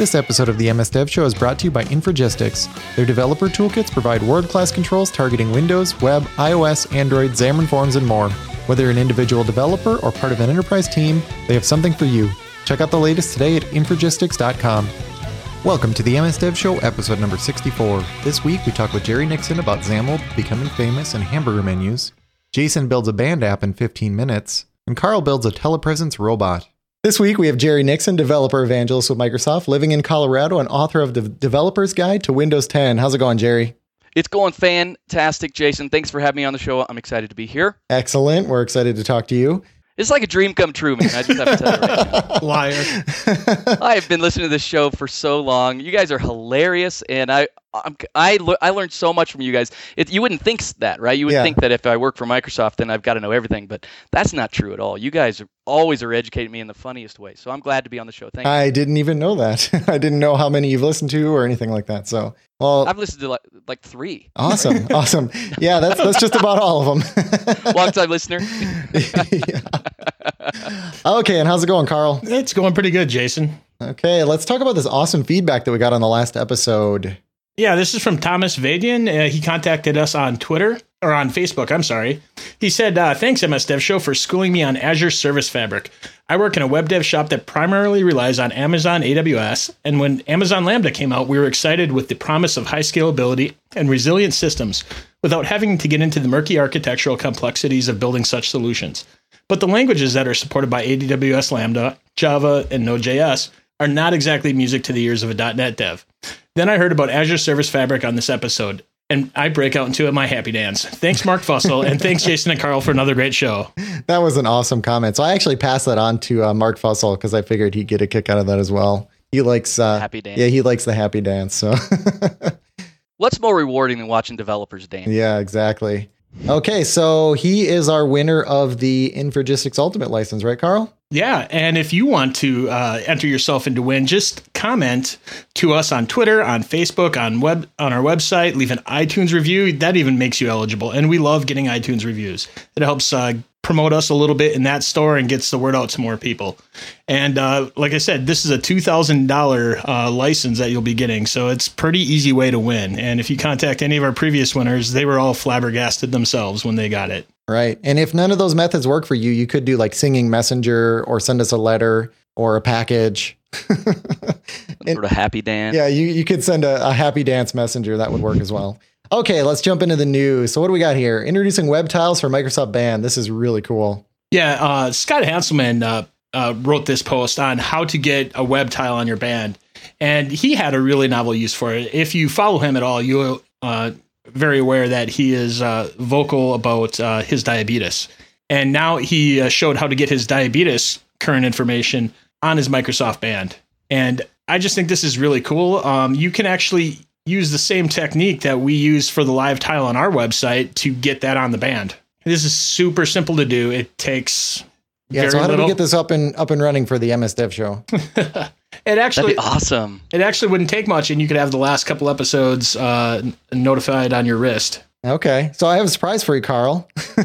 This episode of the MS Dev Show is brought to you by Infragistics. Their developer toolkits provide world class controls targeting Windows, web, iOS, Android, Xamarin Forms, and more. Whether you're an individual developer or part of an enterprise team, they have something for you. Check out the latest today at Infragistics.com. Welcome to the MS Dev Show, episode number 64. This week we talk with Jerry Nixon about XAML becoming famous and hamburger menus. Jason builds a band app in 15 minutes, and Carl builds a telepresence robot. This week, we have Jerry Nixon, developer evangelist with Microsoft, living in Colorado, and author of the Developer's Guide to Windows 10. How's it going, Jerry? It's going fantastic, Jason. Thanks for having me on the show. I'm excited to be here. Excellent. We're excited to talk to you. It's like a dream come true, man. I just have to tell you right now. Liar. I have been listening to this show for so long. You guys are hilarious, and I I'm, I, I learned so much from you guys. It, you wouldn't think that, right? You would Yeah. think that if I work for Microsoft, then I've got to know everything, but that's not true at all. You guys are, always are educating me in the funniest way. So I'm glad to be on the show. Thank you. I didn't even know that. I didn't know how many you've listened to or anything like that. So, well, I've listened to like, like three. awesome, awesome. Yeah, that's that's just about all of them. Long time listener. Okay, and how's it going, Carl? It's going pretty good, Jason. Okay, let's talk about this awesome feedback that we got on the last episode. Yeah, this is from Thomas Vadian. Uh, he contacted us on Twitter or on Facebook. I'm sorry. He said, uh, "Thanks MS Dev Show for schooling me on Azure Service Fabric. I work in a web dev shop that primarily relies on Amazon AWS, and when Amazon Lambda came out, we were excited with the promise of high scalability and resilient systems without having to get into the murky architectural complexities of building such solutions. But the languages that are supported by AWS Lambda, Java, and Node.js are not exactly music to the ears of a .NET dev. Then I heard about Azure Service Fabric on this episode, and I break out into my happy dance. Thanks, Mark Fussell, and thanks, Jason and Carl, for another great show. That was an awesome comment. So I actually passed that on to uh, Mark Fussell because I figured he'd get a kick out of that as well. He likes uh, Happy dance. Yeah, he likes the happy dance. So What's more rewarding than watching developers dance? yeah, exactly. Okay, so he is our winner of the Infragistics Ultimate license, right, Carl? Yeah, and if you want to uh, enter yourself into win, just comment to us on Twitter, on Facebook, on web on our website. Leave an iTunes review. That even makes you eligible, and we love getting iTunes reviews. It helps uh, promote us a little bit in that store and gets the word out to more people. And uh, like I said, this is a two thousand dollar uh, license that you'll be getting, so it's pretty easy way to win. And if you contact any of our previous winners, they were all flabbergasted themselves when they got it. Right. And if none of those methods work for you, you could do like singing messenger or send us a letter or a package. Some sort of happy dance. yeah, you, you could send a, a happy dance messenger. That would work as well. Okay, let's jump into the news. So what do we got here? Introducing web tiles for Microsoft Band. This is really cool. Yeah, uh, Scott Hanselman uh, uh, wrote this post on how to get a web tile on your band, and he had a really novel use for it. If you follow him at all, you are uh, very aware that he is uh, vocal about uh, his diabetes, and now he showed how to get his diabetes current information on his Microsoft band, and I just think this is really cool. Um, you can actually use the same technique that we use for the live tile on our website to get that on the band. This is super simple to do. It takes Yeah. very so how do we get this up and up and running for the MS Dev show? It That'd actually be awesome. it actually wouldn't take much, and you could have the last couple episodes uh, notified on your wrist. Okay. So I have a surprise for you, Carl.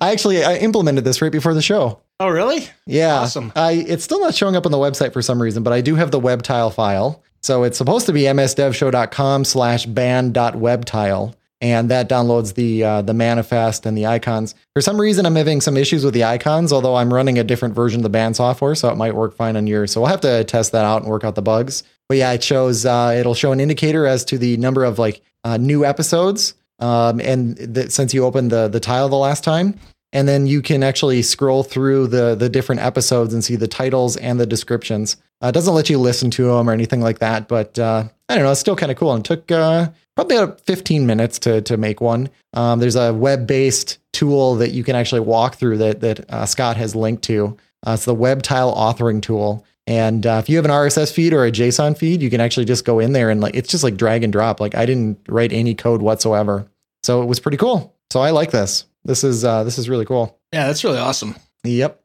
I actually I implemented this right before the show. Oh, really? Yeah. Awesome. I it's still not showing up on the website for some reason, but I do have the web tile file. So it's supposed to be msdevshow.com slash band.webtile. And that downloads the uh, the manifest and the icons. For some reason, I'm having some issues with the icons, although I'm running a different version of the band software, so it might work fine on yours. So we'll have to test that out and work out the bugs. But yeah, it shows uh, it'll show an indicator as to the number of like uh, new episodes. Um, and th- since you opened the the tile the last time, and then you can actually scroll through the the different episodes and see the titles and the descriptions. Uh, it doesn't let you listen to them or anything like that, but uh, I don't know. It's still kind of cool. And it took uh, probably about 15 minutes to to make one. Um, there's a web based tool that you can actually walk through that that uh, Scott has linked to. Uh, it's the web tile authoring tool. And uh, if you have an RSS feed or a JSON feed, you can actually just go in there and like it's just like drag and drop. Like I didn't write any code whatsoever, so it was pretty cool. So I like this. This is uh, this is really cool. Yeah, that's really awesome. Yep.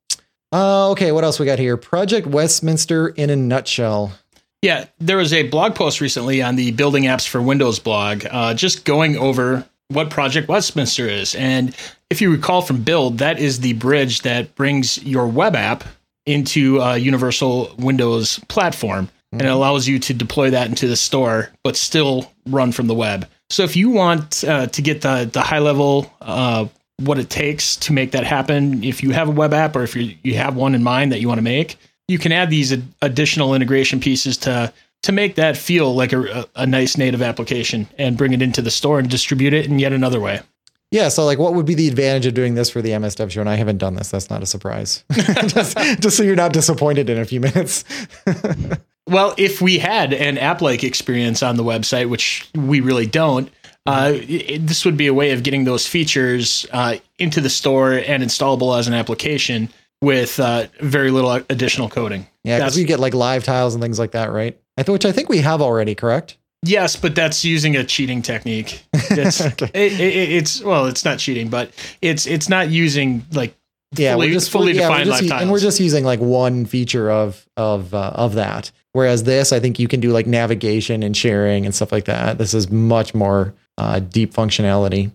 Uh, okay, what else we got here? Project Westminster in a nutshell. Yeah, there was a blog post recently on the Building Apps for Windows blog, uh, just going over what Project Westminster is. And if you recall from Build, that is the bridge that brings your web app into a universal Windows platform. and it allows you to deploy that into the store, but still run from the web. So if you want uh, to get the the high level uh, what it takes to make that happen, if you have a web app or if you you have one in mind that you want to make, you can add these ad- additional integration pieces to to make that feel like a, a nice native application and bring it into the store and distribute it in yet another way. Yeah, so like what would be the advantage of doing this for the MS Dev show? And I haven't done this. That's not a surprise. just, just so you're not disappointed in a few minutes. Well, if we had an app like experience on the website, which we really don't, uh, it, this would be a way of getting those features uh, into the store and installable as an application with uh, very little additional coding. Yeah, because we get like live tiles and things like that, right? I th- which I think we have already, correct? Yes, but that's using a cheating technique. It's, Okay. it, it, it's well, it's not cheating, but it's it's not using like Yeah, fully, we're just fully yeah, defined just live tiles. and we're just using like one feature of of uh, of that. Whereas this, I think you can do like navigation and sharing and stuff like that. This is much more uh, deep functionality.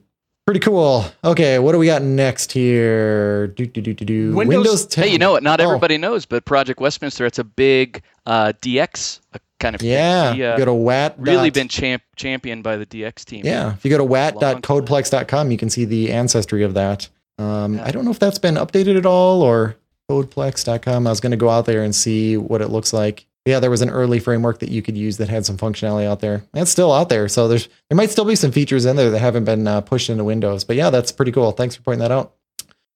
Pretty cool. Okay, what do we got next here? Do, do, do, do, do. Windows- Windows 10. Hey, you know what? Not Oh, everybody knows, but Project Westminster, it's a big uh, DX kind of thing. Yeah, uh, go to WAT. really dot- been champ- championed by the DX team. Yeah, if you go to wat.codeplex.com, you can see the ancestry of that. Um, Yeah. I don't know if that's been updated at all or codeplex.com. I was going to go out there and see what it looks like. Yeah, there was an early framework that you could use that had some functionality out there. It's still out there, so there's there might still be some features in there that haven't been uh, pushed into Windows. But yeah, that's pretty cool. Thanks for pointing that out.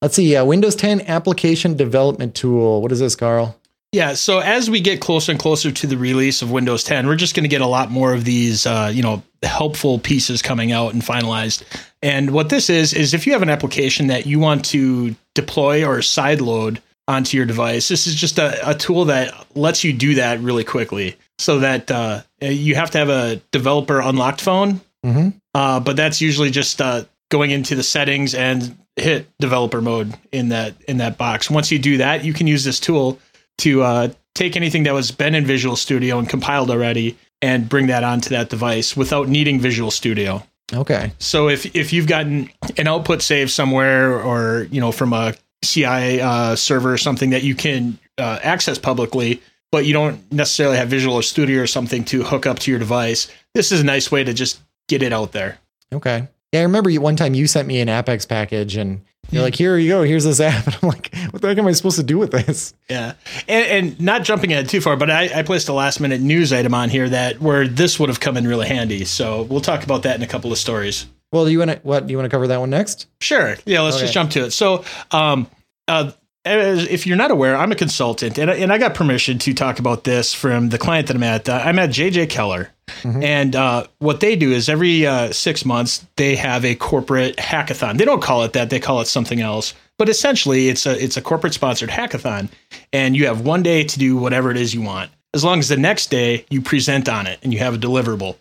Let's see. Uh, Windows 10 application development tool. What is this, Carl? Yeah, so as we get closer and closer to the release of Windows 10, we're just going to get a lot more of these, uh, you know, helpful pieces coming out and finalized. And what this is is if you have an application that you want to deploy or sideload onto your device, this is just a, a tool that lets you do that really quickly. So that uh, you have to have a developer unlocked phone, Mm-hmm. uh, but that's usually just uh, going into the settings and hit developer mode in that in that box. Once you do that, you can use this tool to uh, take anything that was been in Visual Studio and compiled already and bring that onto that device without needing Visual Studio. Okay. So if if you've gotten an output save somewhere or you know from a CI uh, server or something that you can uh, access publicly, but you don't necessarily have Visual Studio or something to hook up to your device, this is a nice way to just get it out there. Okay. Yeah, I remember you, one time you sent me an APPX package and you're like, here you go, here's this app. And I'm like, what the heck am I supposed to do with this? Yeah, and, and not jumping ahead too far, but I, I placed a last minute news item on here that where this would have come in really handy. So we'll talk about that in a couple of stories. Well, do you want to, what, do you want to cover that one next? Sure. Yeah, let's Okay. just jump to it. So, um, uh, as, if you're not aware, I'm a consultant, and I, and I got permission to talk about this from the client that I'm at. Uh, I'm at JJ Keller, and uh, what they do is every uh, six months they have a corporate hackathon. They don't call it that; they call it something else. But essentially, it's a it's a corporate sponsored hackathon, and you have one day to do whatever it is you want, as long as the next day you present on it and you have a deliverable.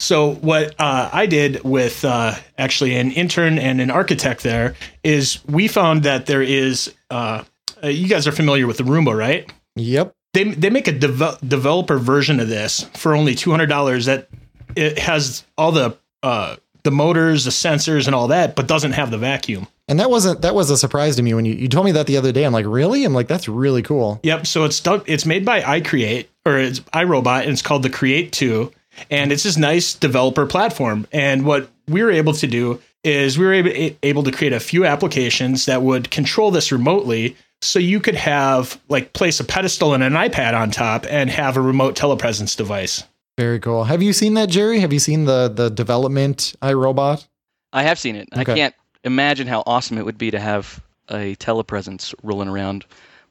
So what uh, I did with uh, actually an intern and an architect there is we found that there is uh, uh, you guys are familiar with the Roomba, right? Yep. They they make a deve- developer version of this for only two hundred dollars that it has all the uh, the motors, the sensors, and all that, but doesn't have the vacuum. And that wasn't, that was a surprise to me when you, you told me that the other day. I'm like, really? I'm like, that's really cool. Yep. So it's done, it's made by iCreate or it's iRobot, and it's called the Create Two, and it's this nice developer platform. And what we were able to do is we were able, able to create a few applications that would control this remotely. So you could have like place a pedestal and an iPad on top and have a remote telepresence device. Very cool. Have you seen that, Jerry? Have you seen the, the development iRobot? I have seen it. I can't imagine how awesome it would be to have a telepresence rolling around.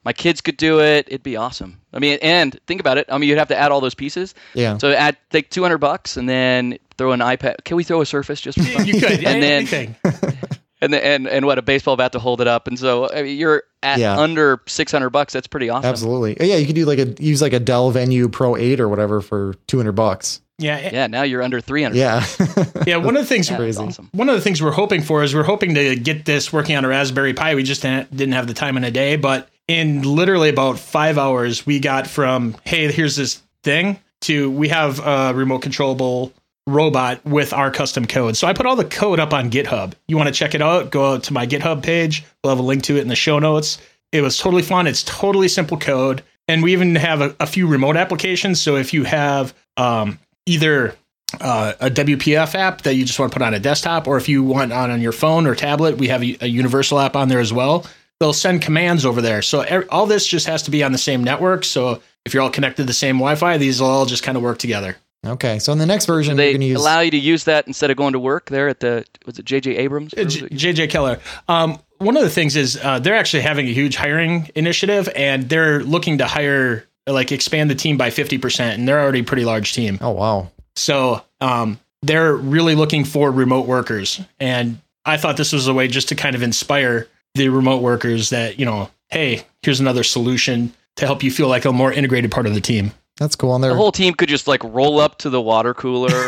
My kids could do it. It'd be awesome. I mean, and think about it. I mean, you'd have to add all those pieces. Yeah. So add like 200 bucks and then throw an iPad. Can we throw a Surface just for fun? You could And then- anything. and then and, and what a baseball bat to hold it up. And so I mean, you're at Yeah. under 600 bucks. That's pretty awesome. Absolutely. Yeah, you could do like a, use like a Dell Venue Pro 8 or whatever for 200 bucks. Yeah. Yeah. Now you're under 300. Yeah. Yeah. One of the things Yeah, Crazy. awesome. one of the things we're hoping for is we're hoping to get this working on a Raspberry Pi. We just didn't, didn't have the time in a day, but in literally about five hours, we got from hey, here's this thing to we have a remote controllable robot with our custom code. So I put all the code up on GitHub. You want to check it out? Go out to my GitHub page. We'll have a link to it in the show notes. It was totally fun. It's totally simple code. and we even have a, a few remote applications. So if you have um, either uh, a WPF app that you just want to put on a desktop, or if you want on on your phone or tablet, we have a, a universal app on there as well. They'll send commands over there. So er, all this just has to be on the same network. So if you're all connected to the same Wi-Fi, these will all just kind of work together. Okay, so in the next version, they you're going to use. allow you to use that instead of going to work there at the was it JJ Abrams? Uh, J- JJ Keller. Um, one of the things is uh, they're actually having a huge hiring initiative, and they're looking to hire like expand the team by fifty percent, and they're already a pretty large team. oh wow. So um, they're really looking for remote workers, and I thought this was a way just to kind of inspire the remote workers that you know, hey, here's another solution to help you feel like a more integrated part of the team. That's cool. And they're The whole team could just like roll up to the water cooler,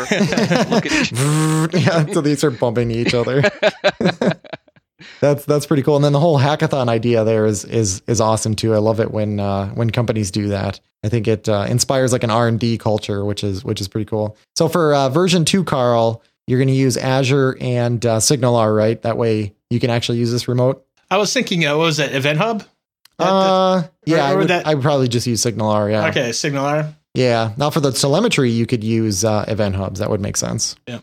look at each yeah, so these are bumping each other. that's that's pretty cool. And then the whole hackathon idea there is is is awesome too. I love it when uh, when companies do that. I think it uh, inspires like an R and D culture, which is which is pretty cool. So for uh, version two, Carl, you're going to use Azure and uh, SignalR, right? That way you can actually use this remote. I was thinking, uh, what was that Event Hub? That- Uh, yeah, I would, that- I would probably just use SignalR. Yeah, okay, SignalR. yeah. Now for the telemetry, you could use uh, Event Hubs. That would make sense. And,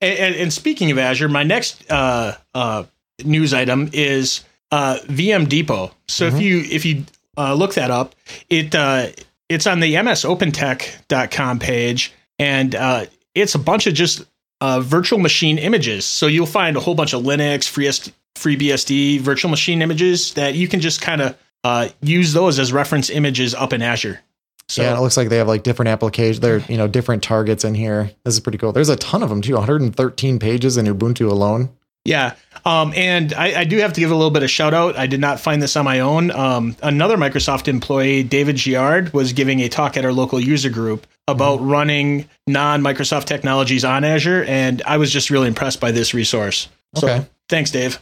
and, and speaking of Azure, my next uh, uh, news item is uh, VM Depot. So if Mhm. you if you uh, look that up, it uh, it's on the msopentech.com page, and uh, it's a bunch of just uh, virtual machine images. So you'll find a whole bunch of Linux, FreeSD, FreeBSD virtual machine images that you can just kind of uh, use those as reference images up in Azure. So yeah, it looks like they have like different applications. They're you know different targets in here. This is pretty cool. There's a ton of them too. 113 pages in Ubuntu alone. Yeah. Um, and I, I do have to give a little bit of shout out. I did not find this on my own. Um, another Microsoft employee, David Giard, was giving a talk at our local user group about running non Microsoft technologies on Azure. And I was just really impressed by this resource. So Okay. thanks, Dave.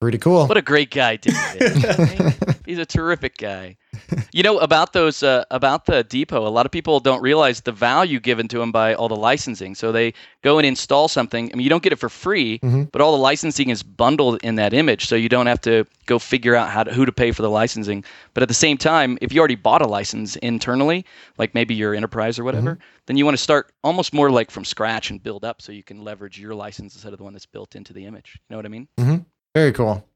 Pretty cool. What a great guy, David. He's a terrific guy. You know about those uh, about the depot. A lot of people don't realize the value given to them by all the licensing. So they go and install something. I mean, you don't get it for free, Mhm. but all the licensing is bundled in that image, so you don't have to go figure out how to, who to pay for the licensing. But at the same time, if you already bought a license internally, like maybe your enterprise or whatever, then you want to start almost more like from scratch and build up, so you can leverage your license instead of the one that's built into the image. You know what I mean? Very cool.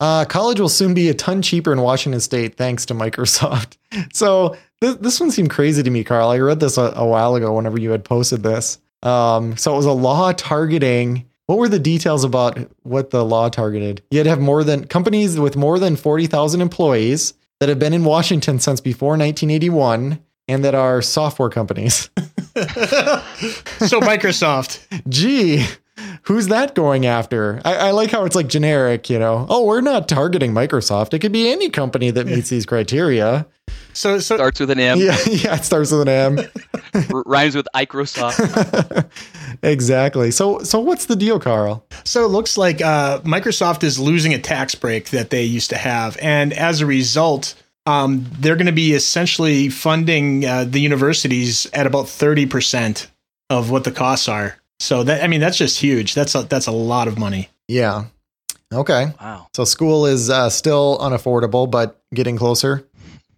Uh, college will soon be a ton cheaper in Washington State thanks to Microsoft. So this, this one seemed crazy to me, Carl. I read this a, a while ago whenever you had posted this. Um, so it was a law targeting. What were the details about what the law targeted? You had to have more than companies with more than 40,000 employees that have been in Washington since before 1981 and that are software companies. so Microsoft. Gee, who's that going after? I, I like how it's like generic, you know. Oh, we're not targeting Microsoft. It could be any company that meets these criteria. So so Starts with an M, Yeah, yeah, it starts with an M. r- rhymes with Microsoft. exactly. So so what's the deal, Carl? So it looks like uh, Microsoft is losing a tax break that they used to have, and as a result, um, they're going to be essentially funding uh, the universities at about thirty percent of what the costs are. So that I mean, that's just huge. That's a, that's a lot of money. Yeah. Okay. Wow. So school is uh, still unaffordable, but getting closer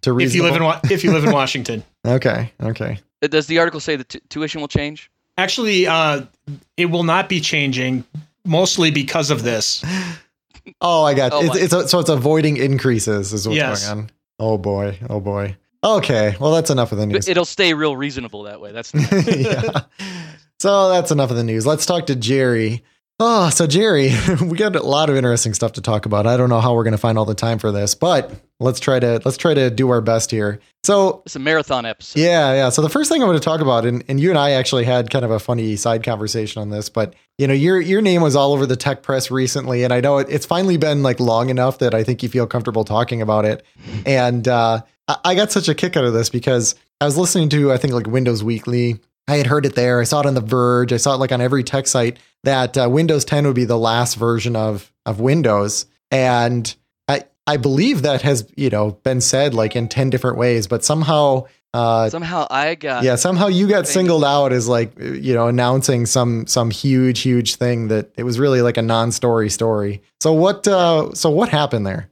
to reasonable. If you live in Wa- if you live in Washington, okay. Okay. Uh, Does the article say the t- tuition will change? actually, uh, it will not be changing. Mostly because of this. Oh, I got Oh, it's, my- it's so it's avoiding increases is what's Yes. going on. Oh boy. Oh boy. Okay. Well, that's enough of the news. It'll stay real reasonable that way. That's yeah. So that's enough of the news. Let's talk to Jerry. Oh, so Jerry, we got a lot of interesting stuff to talk about. I don't know how we're going to find all the time for this, but let's try to let's try to do our best here. So it's a marathon episode. yeah, yeah. So the first thing I want to talk about, and, and you and I actually had kind of a funny side conversation on this, but you know, your your name was all over the tech press recently, and I know it, it's finally been like long enough that I think you feel comfortable talking about it. And uh, I, I got such a kick out of this because I was listening to I think like Windows Weekly. I had heard it there. I saw it on The Verge. I saw it like on every tech site that uh, Windows 10 would be the last version of of Windows, and I I believe that has you know been said like in ten different ways, but somehow. Uh, Somehow I got yeah somehow you got singled out as like you know announcing some some huge huge thing that it was really like a non-story story so what uh so what happened there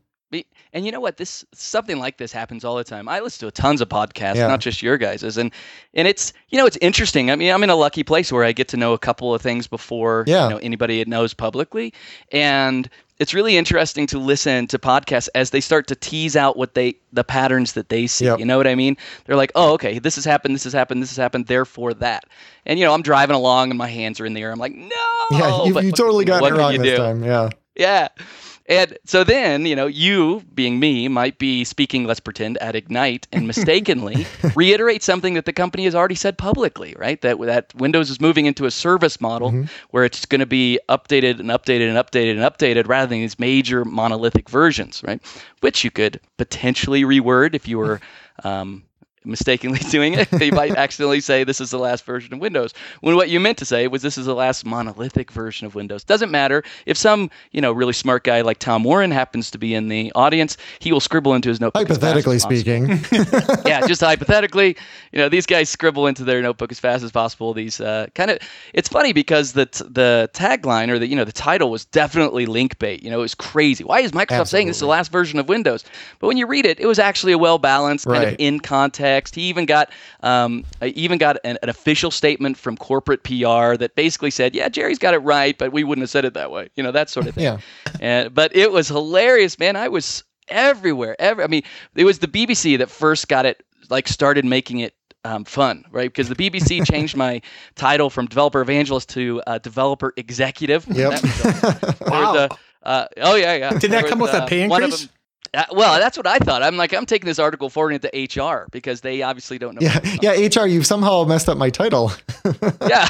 And you know what? This something like this happens all the time. I listen to tons of podcasts, Yeah. not just your guys's, and and it's you know it's interesting. I mean, I'm in a lucky place where I get to know a couple of things before Yeah. you know anybody knows publicly, and it's really interesting to listen to podcasts as they start to tease out what they the patterns that they see. Yep. You know what I mean? They're like, oh, okay, this has happened, this has happened, this has happened, therefore that. And you know, I'm driving along and my hands are in the air. I'm like, no. yeah, you, but you totally got it wrong this do? time. Yeah. Yeah. And so then, you know, you being me might be speaking, let's pretend, at Ignite and mistakenly reiterate something that the company has already said publicly, right? That that Windows is moving into a service model Mm-hmm. where it's going to be updated and updated and updated and updated rather than these major monolithic versions, right? Which you could potentially reword if you were um, mistakenly doing it. you might accidentally say this is the last version of Windows when what you meant to say was this is the last monolithic version of Windows. Doesn't matter if some you know really smart guy like Tom Warren happens to be in the audience, he will scribble into his notebook. Hypothetically speaking. yeah, just hypothetically, you know, these guys scribble into their notebook as fast as possible. These uh, kind of, it's funny because the t- the tagline or the you know the title was definitely link bait. You know, it was crazy. Why is Microsoft saying this is the last version of Windows? But when you read it, it was actually a well balanced, kind of in context. He even got um, uh, even got an, an official statement from corporate PR that basically said, "Yeah, Jerry's got it right, but we wouldn't have said it that way." You know, that sort of thing. Yeah. And, but it was hilarious, man. I was everywhere. Every, I mean, it was the BBC that first got it, like, started making it um, fun, right? Because the BBC changed my title from developer evangelist to uh, developer executive. Yep. That was, there Wow. was a, uh, oh yeah, yeah. Did that There come was, with a uh, pay one of increase? Uh, well, that's what I thought. I'm like, I'm taking this article forwarding it to HR because they obviously don't know. yeah. Yeah. HR, you've somehow messed up my title. yeah.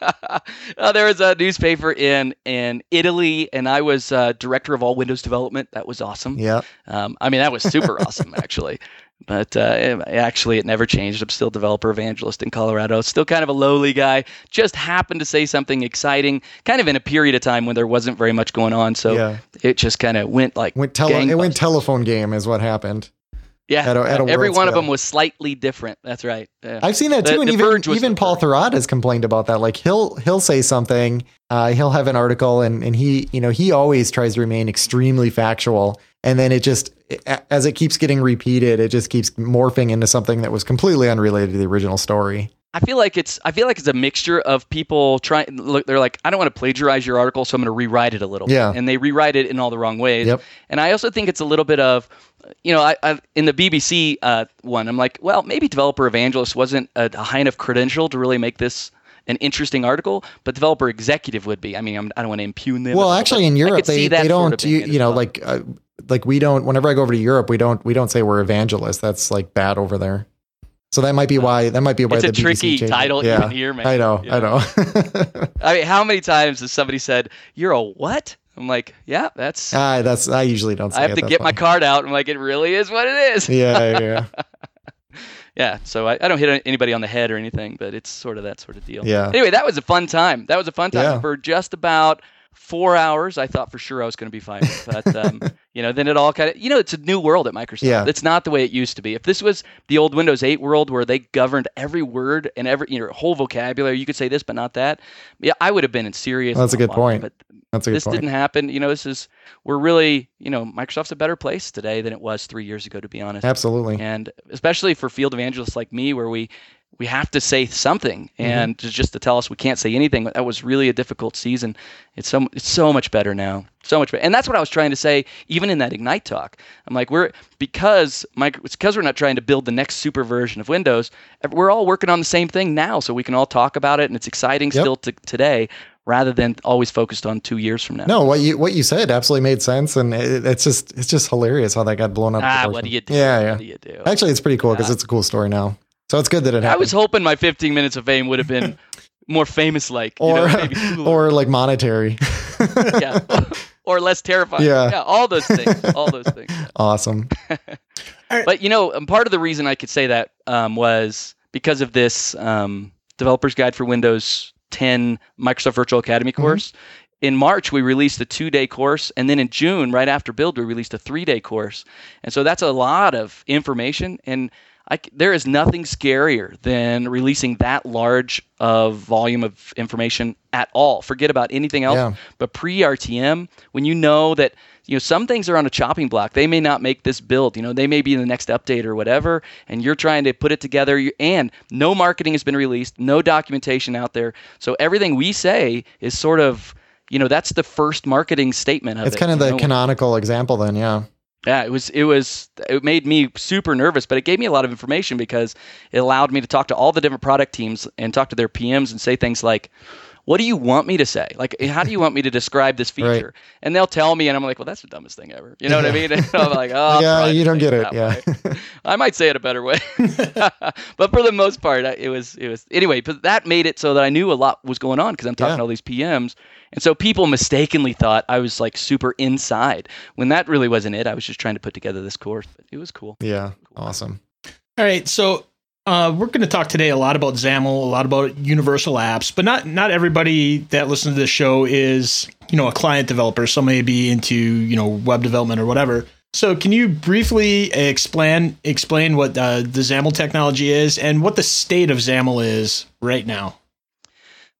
uh, there was a newspaper in in Italy, and I was uh, director of all Windows development. That was awesome. Yeah. Um, I mean, that was super awesome, actually. But uh, it- actually, it never changed. I'm still developer evangelist in Colorado. Still kind of a lowly guy. Just happened to say something exciting, kind of in a period of time when there wasn't very much going on. So Yeah. it just kind of went like Went tele- it went telephone game is what happened. Yeah. at a- at a every one of them was slightly different. That's right. Yeah. I've seen that The- too, and the even even Paul. Thurrott has complained about that. Like he'll he'll say something, uh, he'll have an article, and and he you know he always tries to remain extremely factual, and then it just as it keeps getting repeated, it just keeps morphing into something that was completely unrelated to the original story. I feel like it's I feel like it's a mixture of people trying look they're like I don't want to plagiarize your article so I'm going to rewrite it a little Yeah. bit and they rewrite it in all the wrong ways Yep. and I also think it's a little bit of you know I, I in the BBC uh, one I'm like well maybe developer evangelist wasn't a, a high enough credential to really make this an interesting article but developer executive would be I mean I'm, I don't want to impugn them Well, all, actually, in Europe, they, they don't of you, you know well. like uh, like we don't. Whenever I go over to Europe, we don't we don't say we're evangelists. That's like bad over there. So that might be why that might be why it's the a BBC tricky title Yeah, even here man I know, Yeah. I know. I mean how many times has somebody said you're a what I'm like yeah that's Ah, that's I usually don't. Say I have to get my card out. I'm like, it really is what it is. Yeah, yeah, yeah. Yeah, so I, I don't hit anybody on the head or anything, but it's sort of that sort of deal. Yeah. Anyway, that was a fun time. That was a fun time Yeah. for just about four hours. I thought for sure I was going to be fine, but um, you know, then it all kind of you know, it's a new world at Microsoft. Yeah. It's not the way it used to be. If this was the old Windows 8 world where they governed every word and every you know whole vocabulary, you could say this but not that. Yeah, I would have been in serious. That's a good point. But That's a good point. this point. didn't happen. You know, this is we're really you know Microsoft's a better place today than it was three years ago, to be honest Absolutely. and especially for field evangelists like me where we we have to say something Mm-hmm. and just to tell us we can't say anything that was really a difficult season it's so it's so much better now so much better and that's what i was trying to say even in that ignite talk i'm like we're because micro, it's because we're not trying to build the next super version of windows we're all working on the same thing now so we can all talk about it and it's exciting Yep. still to today rather than always focused on two years from now No, what you what you said absolutely made sense, and it, it's just it's just hilarious how that got blown up. ah what do you do Yeah, yeah. what do you do Actually, it's pretty cool because Yeah. it's a cool story now. So it's good that it happened. I was hoping my 15 minutes of fame would have been more famous like, or you know, or like monetary. yeah. or less terrifying. Yeah. all those things. All those things. awesome. But you know, um, part of the reason I could say that um, was because of this um, Developers Guide for Windows 10 Microsoft Virtual Academy Mm-hmm. course. In March, we released a two-day course, and then in June, right after build, we released a three-day course. And so that's a lot of information. And I, there is nothing scarier than releasing that large of volume of information at all. Forget about anything else. Yeah. But pre RTM, when you know that you know some things are on a chopping block, they may not make this build. You know, they may be in the next update or whatever, and you're trying to put it together. You, and no marketing has been released, no documentation out there. So everything we say is sort of you know that's the first marketing statement of It's it, kind of the know? canonical example then, yeah. Yeah, it was it was it made me super nervous, but it gave me a lot of information because it allowed me to talk to all the different product teams and talk to their PMs and say things like, "What do you want me to say? Like, how do you want me to describe this Right. feature?" And they'll tell me, and I'm like, "Well, that's the dumbest thing ever." You know what I mean? And I'm like, "Oh, yeah, you don't get it. Yeah. I might say it a better way, but for the most part, it was it was anyway. But that made it so that I knew a lot was going on because I'm talking Yeah. to all these PMs, and so people mistakenly thought I was like super inside when that really wasn't it. I was just trying to put together this course. But it was cool. yeah. Awesome. All right, so uh, we're going to talk today a lot about XAML, a lot about universal apps, but not not everybody that listens to this show is you know a client developer. Some may be into you know web development or whatever. So, can you briefly explain explain what uh, the XAML technology is and what the state of XAML is right now?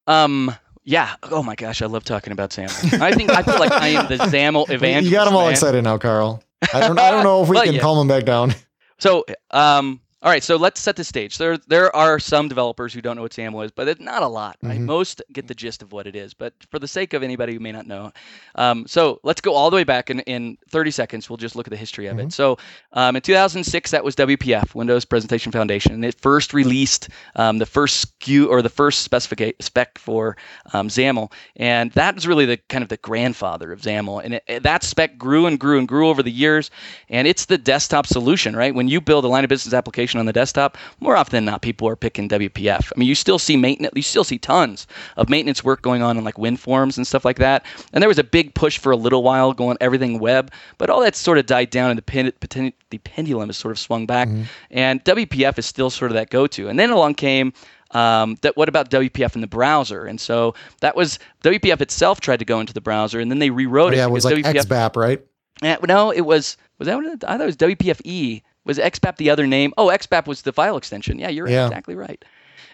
Um. Yeah. Oh my gosh, I love talking about XAML. I think I feel like I am the XAML evangelist. you got them all man. excited now, Carl. I don't I don't know if we Well, can yeah. calm them back down. So, um, all right. So let's set the stage. There, there are some developers who don't know what XAML is, but it's not a lot. Right? Mhm. Most get the gist of what it is. But for the sake of anybody who may not know, um, so let's go all the way back in, in 30 seconds. We'll just look at the history of Mhm. it. So, um, in 2006, that was WPF, Windows Presentation Foundation, and it first released um, the first SKU or the first specifica- spec for um, XAML, and that was really the kind of the grandfather of XAML. And it, it- that spec grew and grew and grew over the years, and it's the desktop solution, right? When you build a line of business application on the desktop, more often than not, people are picking WPF. I mean, you still see maintenance, you still see tons of maintenance work going on in like WinForms and stuff like that. And there was a big push for a little while going everything web, but all that sort of died down, and the, pen, the pendulum has sort of swung back. And WPF is still sort of that go-to. And then along came um, that what about WPF in the browser? And so that was WPF itself tried to go into the browser, and then they rewrote yeah, it Yeah, it was like WPF XBAP, right? Eh, no, it was was that what it, I thought it was WPFE. Was XBAP the other name? Oh, XBAP was the file extension. Yeah, you're Yeah. exactly right.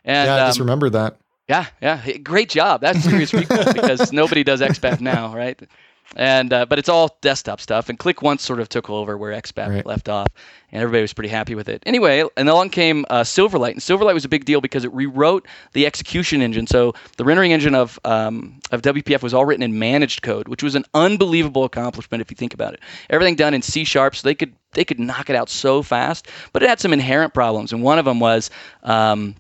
And yeah, I just um, remember that. yeah, yeah, great job. That's serious recall because nobody does XBAP now, right? And uh, but it's all desktop stuff. And Click Once sort of took over where XBAP Right. left off, and everybody was pretty happy with it. Anyway, and along came uh, Silverlight, and Silverlight was a big deal because it rewrote the execution engine. So the rendering engine of um, of WPF was all written in managed code, which was an unbelievable accomplishment if you think about it. Everything done in C sharp, so they could they could knock it out so fast. But it had some inherent problems, and one of them was. Um,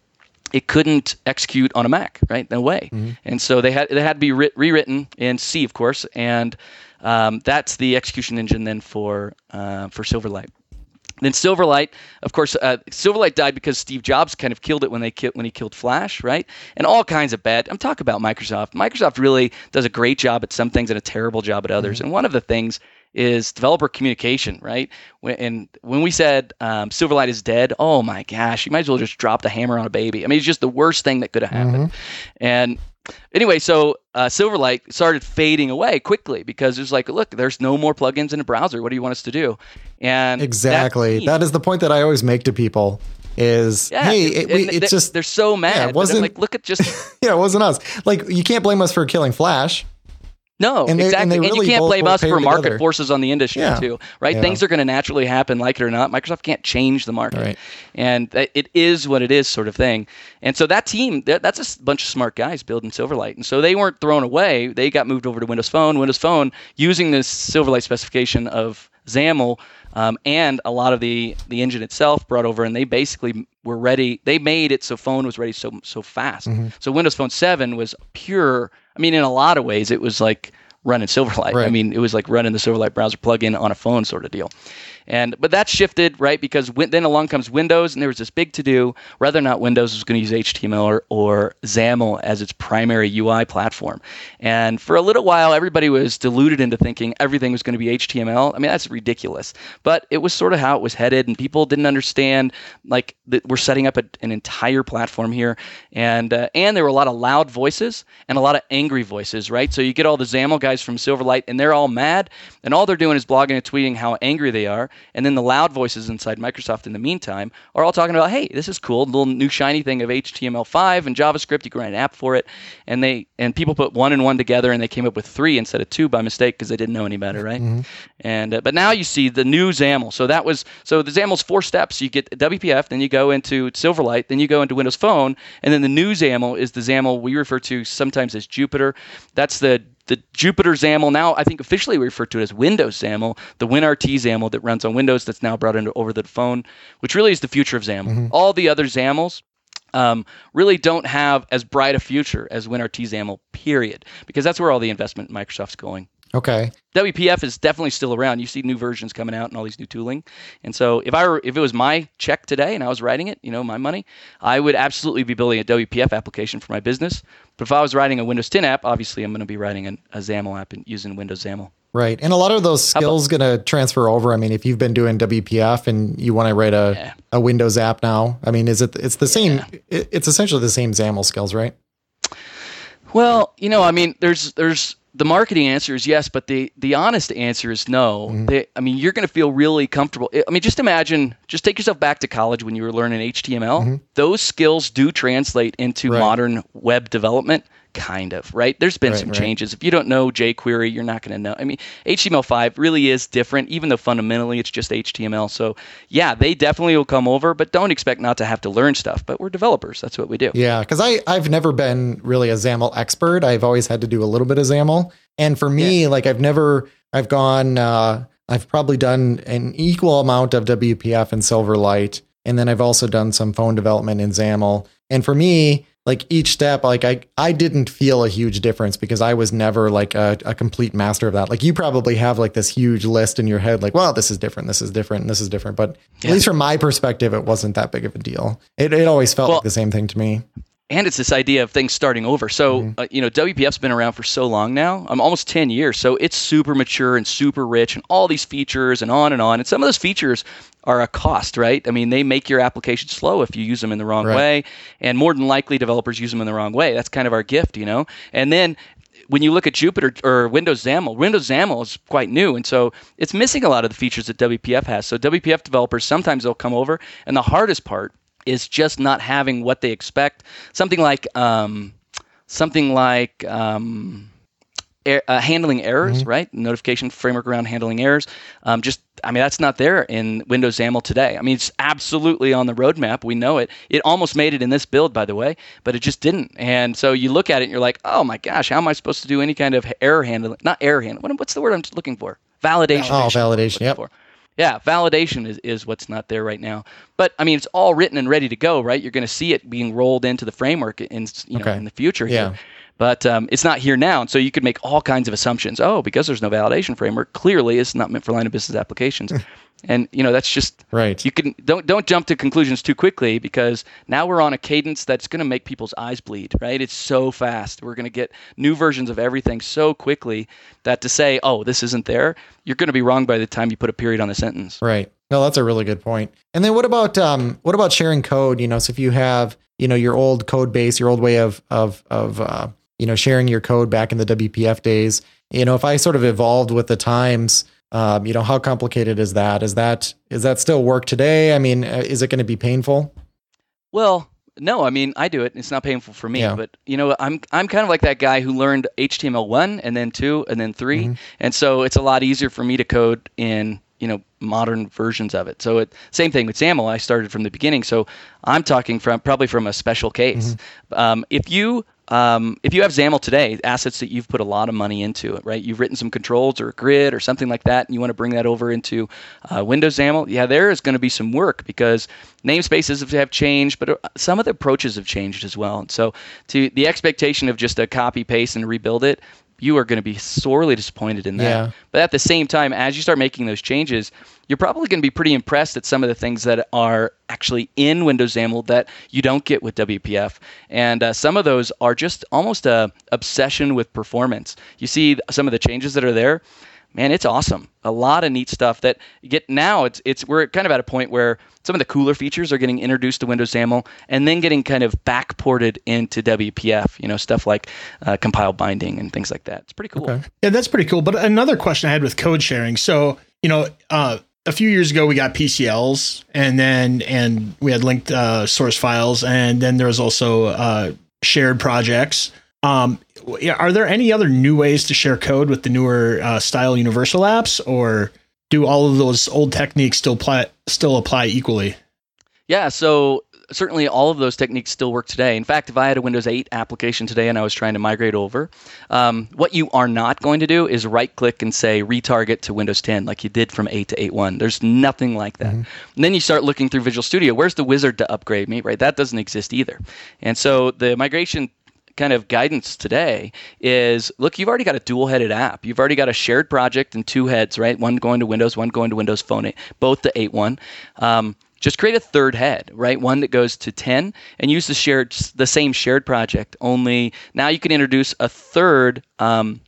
it couldn't execute on a Mac, right? No way. And so they had they had to be writ- rewritten in C, of course, and um, that's the execution engine then for uh, for Silverlight. Then Silverlight, of course, uh, Silverlight died because Steve Jobs kind of killed it when they ki- when he killed Flash, right? And all kinds of bad. I'm talking about Microsoft. Microsoft really does a great job at some things and a terrible job at others. And one of the things is developer communication, right? When, and when we said um, Silverlight is dead, oh my gosh, you might as well just drop the hammer on a baby. I mean, it's just the worst thing that could have happened. And anyway, so uh, Silverlight started fading away quickly because it was like, look, there's no more plugins in a browser. What do you want us to do? And that Exactly. that is the point that I always make to people is yeah, hey, it, we, it's they're, just they're so mad. it wasn't- like, look at just yeah, it wasn't us. Like you can't blame us for killing Flash. No, And they- and exactly. And, really you can't both blame us for market together. forces on the industry Yeah. too, right? Yeah. Things are going to naturally happen, like it or not. Microsoft can't change the market, Right. and it is what it is, sort of thing. And so that team, that's a bunch of smart guys building Silverlight, and so they weren't thrown away. They got moved over to Windows Phone. Windows Phone using this Silverlight specification of XAML. Um, and a lot of the the engine itself brought over, and they basically were ready. They made it so phone was ready so so fast. Mm-hmm. So Windows Phone Seven was pure. I mean, in a lot of ways, it was like running Silverlight. I mean, it was like running the Silverlight browser plugin on a phone sort of deal. And but that shifted right because when, then along comes Windows, and there was this big to do whether or not Windows was going to use HTML or, or XAML as its primary UI platform. And for a little while, everybody was deluded into thinking everything was going to be HTML. I mean, that's ridiculous. But it was sort of how it was headed, and people didn't understand like that we're setting up a, an entire platform here, and uh, and there were a lot of loud voices and a lot of angry voices, right? So you get all the XAML guys from Silverlight, and they're all mad, and all they're doing is blogging and tweeting how angry they are. And then the loud voices inside Microsoft in the meantime are all talking about, hey, this is cool, little new shiny thing of HTML5 and JavaScript. You can write an app for it, and they and people put one and one together, and they came up with three instead of two by mistake because they didn't know any better, right? Mm-hmm. And uh, but now you see the new XAML. So that was so the XAML's four steps. You get WPF, then you go into Silverlight, then you go into Windows Phone, and then the new XAML is the XAML we refer to sometimes as Jupiter. That's the the Jupiter XAML. Now, I think officially we refer to it as Windows XAML, the WinRT XAML that runs on Windows that's now brought into over the phone, which really is the future of XAML. Mm-hmm. All the other XAMLs um, really don't have as bright a future as WinRT XAML, period, because that's where all the investment in Microsoft's going. Okay. WPF is definitely still around. You see new versions coming out and all these new tooling. And so if I were if it was my check today and I was writing it, you know, my money, I would absolutely be building a WPF application for my business. But if I was writing a Windows 10 app, obviously I'm going to be writing an, a XAML app and using Windows XAML. Right. And a lot of those skills going to transfer over. I mean, if you've been doing WPF and you want to write a, yeah. a Windows app now, I mean, is it it's the same yeah. it's essentially the same XAML skills, right? Well, you know, I mean, there's there's the marketing answer is yes, but the the honest answer is no. Mm-hmm. They, I mean, you're going to feel really comfortable. I mean, just imagine, just take yourself back to college when you were learning HTML. Mm-hmm. Those skills do translate into right. modern web development kind of right? There's been right, some right. changes. If you don't know jquery you're not going to know. I mean html5 really is different even though fundamentally it's just html so yeah they definitely will come over but don't expect not to have to learn stuff. But we're developers. That's what we do. Yeah because i i've never been really a xaml expert. I've always had to do a little bit of xaml. And for me yeah. like i've never i've gone uh i've probably done an equal amount of wpf and silverlight. And then i've also done some phone development in xaml. And for me like each step like i i didn't feel a huge difference because i was never like a, a, complete master of that. Like you probably have like this huge list in your head like well this is different this is different and this is different. But yeah. at least from my perspective it wasn't that big of a deal. It, it always felt well, like the same thing to me and it's this idea of things starting over. So, mm-hmm. uh, you know, WPF's been around for so long now, um, almost 10 years. So it's super mature and super rich and all these features and on and on. And some of those features are a cost, right? I mean, they make your application slow if you use them in the wrong right. way. And more than likely, developers use them in the wrong way. That's kind of our gift, you know? And then when you look at Jupiter or Windows XAML, Windows XAML is quite new, and so it's missing a lot of the features that WPF has. So WPF developers sometimes they'll come over, and the hardest part is just not having what they expect. Something like um, something like um, er, uh, handling errors, mm-hmm. right? Notification framework around handling errors. Um, just I mean that's not there in Windows XAML today. I mean it's absolutely on the roadmap. We know it. It almost made it in this build, by the way, but it just didn't. And so you look at it and you're like, oh my gosh, how am I supposed to do any kind of error handling? Not error handling. What's the word I'm looking for? Validation. Oh, validation. Yep. For. Yeah, validation is, is what's not there right now. But I mean, it's all written and ready to go, right? You're going to see it being rolled into the framework in you know okay. in the future. Yeah. Here. But um, it's not here now, and so you could make all kinds of assumptions. Oh, because there's no validation framework, clearly it's not meant for line of business applications. and you know that's just right. You can don't don't jump to conclusions too quickly because now we're on a cadence that's going to make people's eyes bleed. Right? It's so fast. We're going to get new versions of everything so quickly that to say, oh, this isn't there, you're going to be wrong by the time you put a period on the sentence. Right. No, that's a really good point. And then what about um, what about sharing code? You know, so if you have you know your old code base, your old way of of of uh, you know sharing your code back in the WPF days, you know, if I sort of evolved with the times, um, you know, how complicated is that? Is that is that still work today? I mean, uh, is it going to be painful? Well, no, I mean I do it. It's not painful for me, yeah. but you know, I'm I'm kind of like that guy who learned HTML one and then two and then 3 mm-hmm. and so it's a lot easier for me to code in you know modern versions of it. So it same thing with XAML. I started from the beginning, so I'm talking from probably from a special case. Mm-hmm. Um, if you um, if you have XAML today, assets that you've put a lot of money into right? You've written some controls or a grid or something like that, and you want to bring that over into uh, Windows XAML. Yeah, there is going to be some work because namespaces have changed, but uh, some of the approaches have changed as well. And so, to the expectation of just a copy paste and rebuild it, you are going to be sorely disappointed in that. Yeah. But at the same time, as you start making those changes, you're probably going to be pretty impressed at some of the things that are actually in Windows XAML that you don't get with WPF. And uh, some of those are just almost a obsession with performance. You see some of the changes that are there man, it's awesome. A lot of neat stuff that get now. It's it's we're kind of at a point where some of the cooler features are getting introduced to Windows XAML and then getting kind of backported into WPF. You know, stuff like uh, compile binding and things like that. It's pretty cool. Okay. Yeah, that's pretty cool. But another question I had with code sharing. So you know, uh, a few years ago we got PCLs, and then and we had linked uh, source files, and then there was also uh, shared projects. Um, are there any other new ways to share code with the newer uh, style universal apps, or do all of those old techniques still apply still apply equally? Yeah, so certainly all of those techniques still work today. In fact, if I had a Windows 8 application today and I was trying to migrate over, um, what you are not going to do is right click and say retarget to Windows 10 like you did from 8 to 8.1. There's nothing like that. Mm-hmm. And then you start looking through Visual Studio. Where's the wizard to upgrade me? Right? That doesn't exist either. And so the migration kind of guidance today is look, you've already got a dual headed app. You've already got a shared project and two heads, right? One going to Windows, one going to Windows Phone 8, both the 8.1. Um, just create a third head, right? One that goes to 10 and use the shared the same shared project. Only now you can introduce a third um,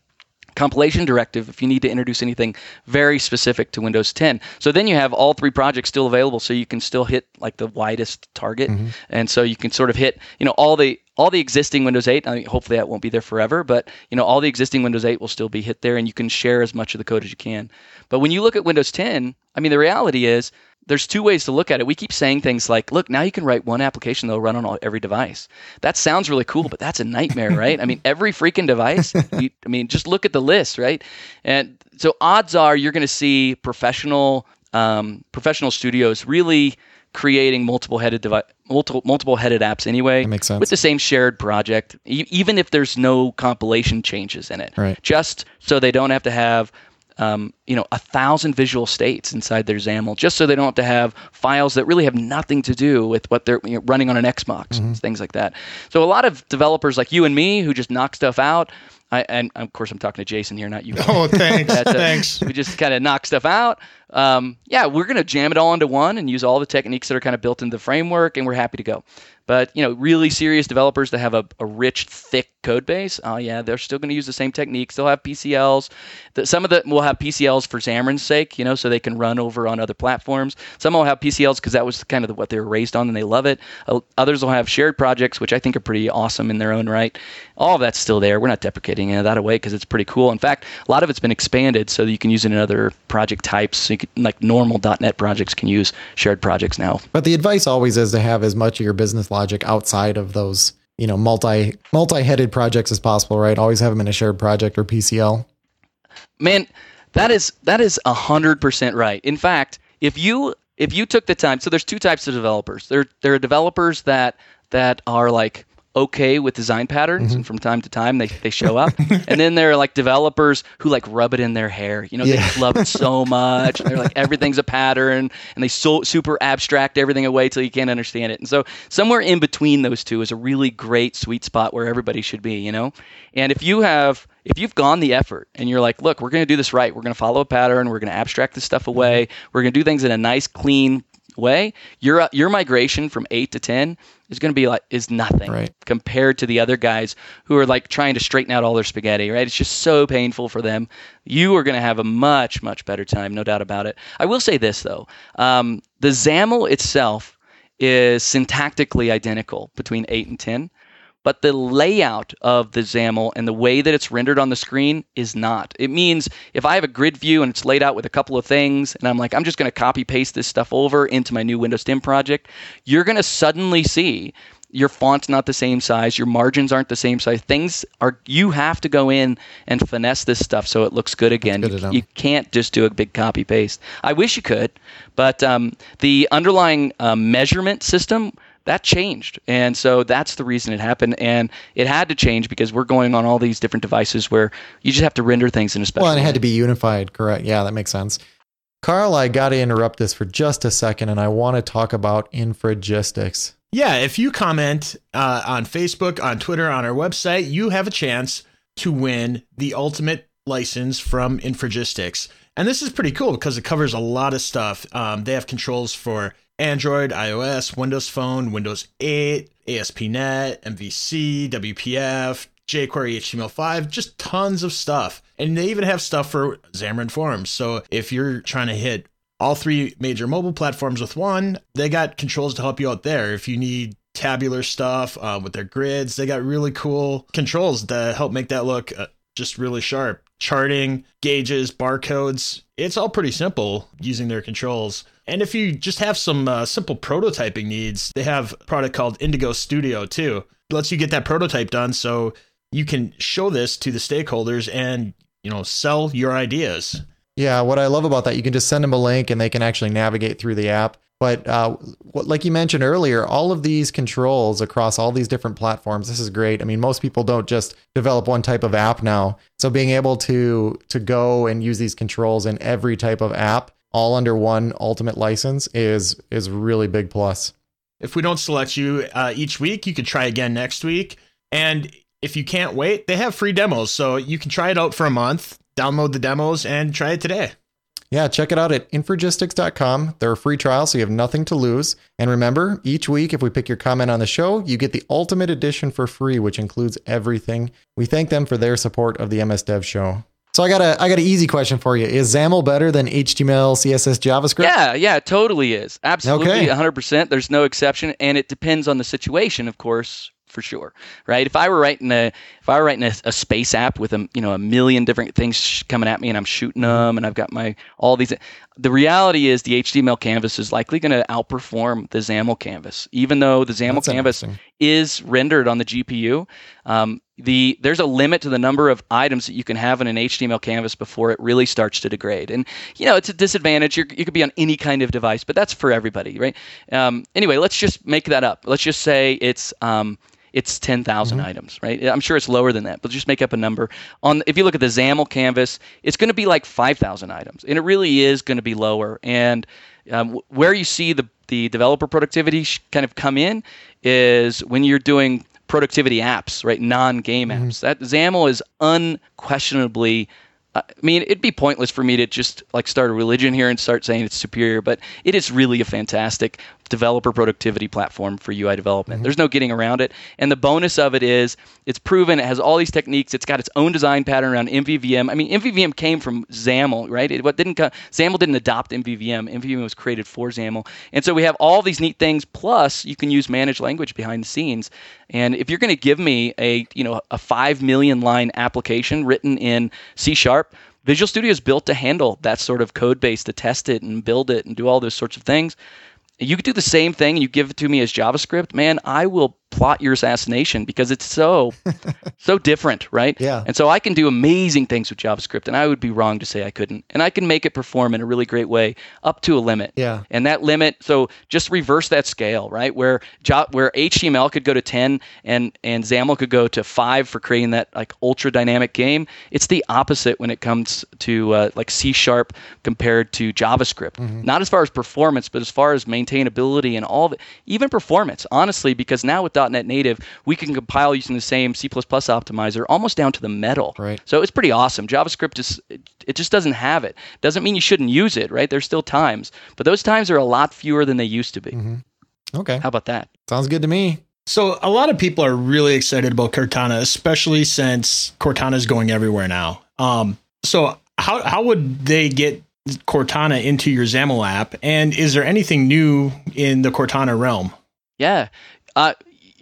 compilation directive if you need to introduce anything very specific to Windows 10. So then you have all three projects still available, so you can still hit like the widest target, mm-hmm. and so you can sort of hit you know all the all the existing Windows 8. I mean, hopefully that won't be there forever, but you know all the existing Windows 8 will still be hit there, and you can share as much of the code as you can. But when you look at Windows 10, I mean the reality is there's two ways to look at it. We keep saying things like, look, now you can write one application that'll run on all, every device. That sounds really cool, but that's a nightmare, right? I mean, every freaking device, you, I mean, just look at the list, right? And so odds are you're going to see professional um, professional studios really creating multiple headed device multiple multiple headed apps anyway that makes sense. with the same shared project e- even if there's no compilation changes in it right. just so they don't have to have um, you know, a thousand visual states inside their XAML, just so they don't have to have files that really have nothing to do with what they're you know, running on an Xbox, mm-hmm. things like that. So a lot of developers like you and me who just knock stuff out. I, and of course, I'm talking to Jason here, not you. Oh, thanks. uh, thanks. We just kind of knock stuff out. Um, yeah, we're going to jam it all into one and use all the techniques that are kind of built into the framework, and we're happy to go. But you know, really serious developers that have a, a rich, thick code base, oh yeah, they're still going to use the same techniques. They'll have PCLs. Some of them will have PCLs for Xamarin's sake, you know, so they can run over on other platforms. Some will have PCLs because that was kind of what they were raised on and they love it. Uh, others will have shared projects, which I think are pretty awesome in their own right. All of that's still there. We're not deprecating any of that away because it's pretty cool. In fact, a lot of it's been expanded so that you can use it in other project types. So can, like normal .NET projects can use shared projects now. But the advice always is to have as much of your business logic outside of those you know multi multi-headed projects as possible right? Always have them in a shared project or pcl man that is that is a hundred percent right. In fact if you if you took the time so there's two types of developers. There there are developers that that are like okay with design patterns mm-hmm. and from time to time they, they show up. And then there are like developers who like rub it in their hair. You know yeah. they love it so much they're like everything's a pattern and they so super abstract everything away till you can't understand it. And so somewhere in between those two is a really great sweet spot where everybody should be you know? And if you have if you've gone the effort and you're like look we're going to do this right. We're going to follow a pattern. We're going to abstract this stuff away. Mm-hmm. we're going to do things in a nice clean way, your your migration from eight to ten is going to be like is nothing right. compared to the other guys who are like trying to straighten out all their spaghetti. Right? It's just so painful for them. You are going to have a much much better time, no doubt about it. I will say this though, um, the XAML itself is syntactically identical between eight and ten but the layout of the XAML and the way that it's rendered on the screen is not. It means if I have a grid view and it's laid out with a couple of things, and I'm like, I'm just going to copy paste this stuff over into my new Windows 10 project, you're going to suddenly see your font's not the same size, your margins aren't the same size. Things are you have to go in and finesse this stuff so it looks good again. Good you, you, can't just do a big copy paste. I wish you could, but um, the underlying um, measurement system that changed. And so that's the reason it happened. And it had to change because we're going on all these different devices where you just have to render things in a special Well, and it had to be unified, correct. Yeah, that makes sense. Carl, I got to interrupt this for just a second, and I want to talk about infragistics. Yeah, if you comment uh, on Facebook, on Twitter, on our website, you have a chance to win the ultimate license from Infragistics. And this is pretty cool because it covers a lot of stuff. Um, they have controls for Android, iOS, Windows Phone, Windows 8, ASP.NET, MVC, WPF, jQuery, HTML5, just tons of stuff. And they even have stuff for Xamarin Forms. So if you're trying to hit all three major mobile platforms with one, they got controls to help you out there. If you need tabular stuff uh, with their grids, they got really cool controls to help make that look uh, just really sharp. Charting, gauges, barcodes. It's all pretty simple using their controls. And if you just have some uh, simple prototyping needs, they have a product called Indigo Studio too. It lets you get that prototype done so you can show this to the stakeholders and, you know, sell your ideas. Yeah, what I love about that, you can just send them a link and they can actually navigate through the app. But uh, what, like you mentioned earlier, all of these controls across all these different platforms, this is great. I mean, most people don't just develop one type of app now. So being able to to go and use these controls in every type of app, all under one ultimate license, is is really big plus. If we don't select you uh, each week, you could try again next week. And if you can't wait, they have free demos, so you can try it out for a month. Download the demos and try it today. Yeah, check it out at infragistics.com. They're a free trial, so you have nothing to lose. And remember, each week, if we pick your comment on the show, you get the ultimate edition for free, which includes everything. We thank them for their support of the MS Dev show. So I got a I got an easy question for you. Is XAML better than HTML, CSS, JavaScript? Yeah, yeah, it totally is. Absolutely, Okay. 100%. There's no exception, and it depends on the situation, of course, for sure. Right? If I were writing a if I were writing a, a space app with a you know a million different things sh- coming at me, and I'm shooting mm-hmm. them, and I've got my all these. The reality is the HTML canvas is likely going to outperform the XAML canvas, even though the XAML That's canvas. Is rendered on the GPU. Um, the there's a limit to the number of items that you can have in an HTML canvas before it really starts to degrade. And you know it's a disadvantage. You're, you could be on any kind of device, but that's for everybody, right? Um, anyway, let's just make that up. Let's just say it's um, it's 10,000 items, right? I'm sure it's lower than that, but just make up a number. On if you look at the XAML canvas, it's going to be like 5,000 items, and it really is going to be lower. And um, where you see the the developer productivity sh- kind of come in is when you're doing productivity apps, right? Non-game mm-hmm. apps. That XAML is unquestionably. Uh, I mean, it'd be pointless for me to just like start a religion here and start saying it's superior, but it is really a fantastic developer productivity platform for UI development. Mm-hmm. There's no getting around it. And the bonus of it is it's proven, it has all these techniques, it's got its own design pattern around MVVM. I mean, MVVM came from XAML, right? It what didn't come, XAML didn't adopt MVVM. MVVM was created for XAML. And so we have all these neat things plus you can use managed language behind the scenes. And if you're going to give me a, you know, a 5 million line application written in C Sharp, Visual Studio is built to handle that sort of code base to test it and build it and do all those sorts of things. You could do the same thing and you give it to me as JavaScript, man, I will plot your assassination because it's so so different, right? Yeah. And so I can do amazing things with JavaScript and I would be wrong to say I couldn't. And I can make it perform in a really great way up to a limit. Yeah. And that limit, so just reverse that scale, right? Where jo- where HTML could go to 10 and and XAML could go to 5 for creating that like ultra dynamic game. It's the opposite when it comes to uh, like C sharp compared to JavaScript. Not as far as performance, but as far as maintainability and all of it, even performance. Honestly, because now with .NET Native, we can compile using the same C++ optimizer almost down to the metal. Right. So it's pretty awesome. JavaScript is it, it just doesn't have it. Doesn't mean you shouldn't use it, right? There's still times, but those times are a lot fewer than they used to be. Okay. How about that? Sounds good to me. So a lot of people are really excited about Cortana, especially since Cortana is going everywhere now. Um, so how how would they get Cortana into your XAML app? And is there anything new in the Cortana realm? Yeah, uh,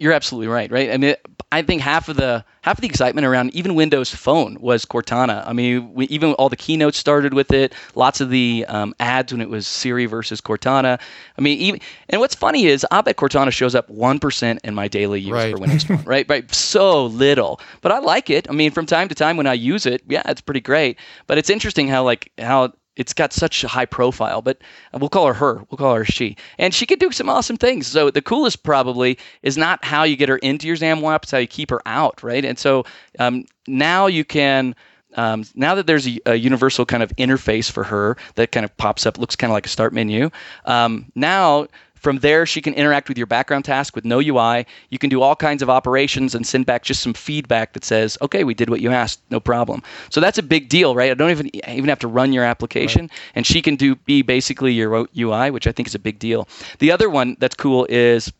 you're absolutely right. Right. I mean, I think half of the half of the excitement around even Windows Phone was Cortana. I mean, we, even all the keynotes started with it. Lots of the um, ads when it was Siri versus Cortana. I mean, even and what's funny is I bet Cortana shows up one percent in my daily use Right. for Windows Phone. Right. Right. So little, but I like it. I mean, from time to time when I use it, yeah, it's pretty great. But it's interesting how like how it's got such a high profile, but we'll call her her. We'll call her she. And she could do some awesome things. So the coolest probably is not how you get her into your XAML app, it's how you keep her out, right? And so um, now you can. Um, now that there's a, a universal kind of interface for her that kind of pops up, looks kind of like a start menu. Um, now from there, she can interact with your background task with no UI. You can do all kinds of operations and send back just some feedback that says, "Okay, we did what you asked, no problem." So that's a big deal, right? I don't even even have to run your application, and she can do be basically your UI, which I think is a big deal. The other one that's cool is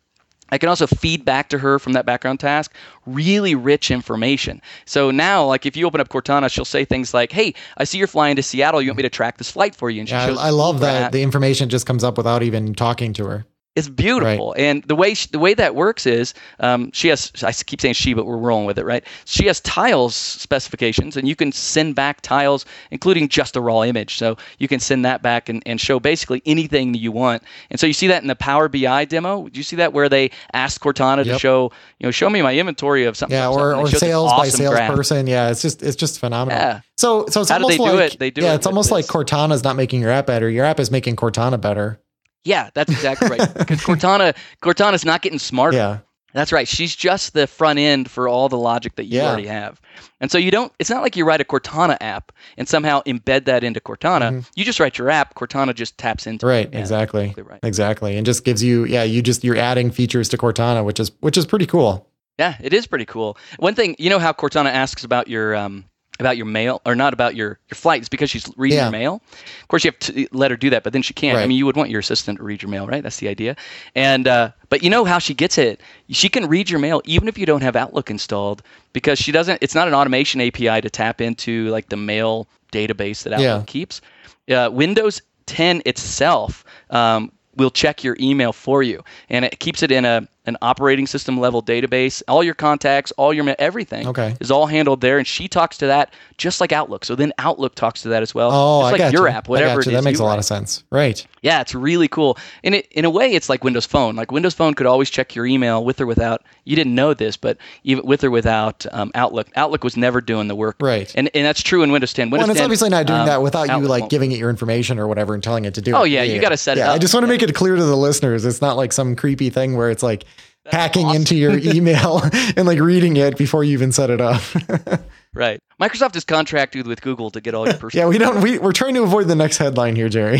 I can also feed back to her from that background task really rich information. So now, like if you open up Cortana, she'll say things like, "Hey, I see you're flying to Seattle. You want me to track this flight for you?" And she Yeah, shows I, love that graph. the information just comes up without even talking to her. It's beautiful, and the way she, the way that works is um, she has. I keep saying she, but we're rolling with it, right? She has tiles specifications, and you can send back tiles, including just a raw image. So you can send that back and, and show basically anything that you want. And so you see that in the Power BI demo. Do you see that where they asked Cortana to show, you know, show me my inventory of something? Yeah, something, or, and or this sales by awesome graph. salesperson. Yeah, it's just it's just phenomenal. Yeah. So so it's How do almost they do like it? They do yeah, it it's almost like. Cortana's not making your app better. Your app is making Cortana better. Yeah, that's exactly right. Because Cortana, Cortana's not getting smarter. Yeah. That's right. She's just the front end for all the logic that you Yeah. already have. And so you don't it's not like you write a Cortana app and somehow embed that into Cortana. You just write your app, Cortana just taps into Mm-hmm. Right. it. Exactly. exactly right. Exactly. And just gives you yeah, you just you're adding features to Cortana, which is which is pretty cool. Yeah, it is pretty cool. One thing, you know how Cortana asks about your um about your mail or not about your your flight it's because she's reading Yeah. your mail. Of course you have to let her do that, but then she can't. I mean, you would want your assistant to read your mail, right? That's the idea. And uh but you know how she gets it? She can read your mail even if you don't have Outlook installed because she doesn't it's not an automation API to tap into like the mail database that Outlook Yeah. keeps. Uh, Windows 10 itself um, will check your email for you, and it keeps it in a an operating system level database. All your contacts, all your everything Okay. is all handled there, and she talks to that just like Outlook. So then Outlook talks to that as well. Oh, I like got your you. app, whatever I got you. is. That makes a lot write. of sense. Right. Yeah, it's really cool. And it, in a way, it's like Windows Phone. Like Windows Phone could always check your email with or without. You didn't know this, but even with or without um, Outlook, Outlook was never doing the work. Right. And and that's true in Windows 10. Well, Windows and it's 10, obviously not doing um, that without you like giving it your information or whatever and telling it to do it. Oh, yeah, you gotta set it yeah, I just want to make it clear to the listeners. It's not like some creepy thing where it's like hacking awesome. into your email and like reading it before you even set it up. Right. Microsoft is contracted with Google to get all your personal. yeah, we don't. We, we're trying to avoid the next headline here, Jerry.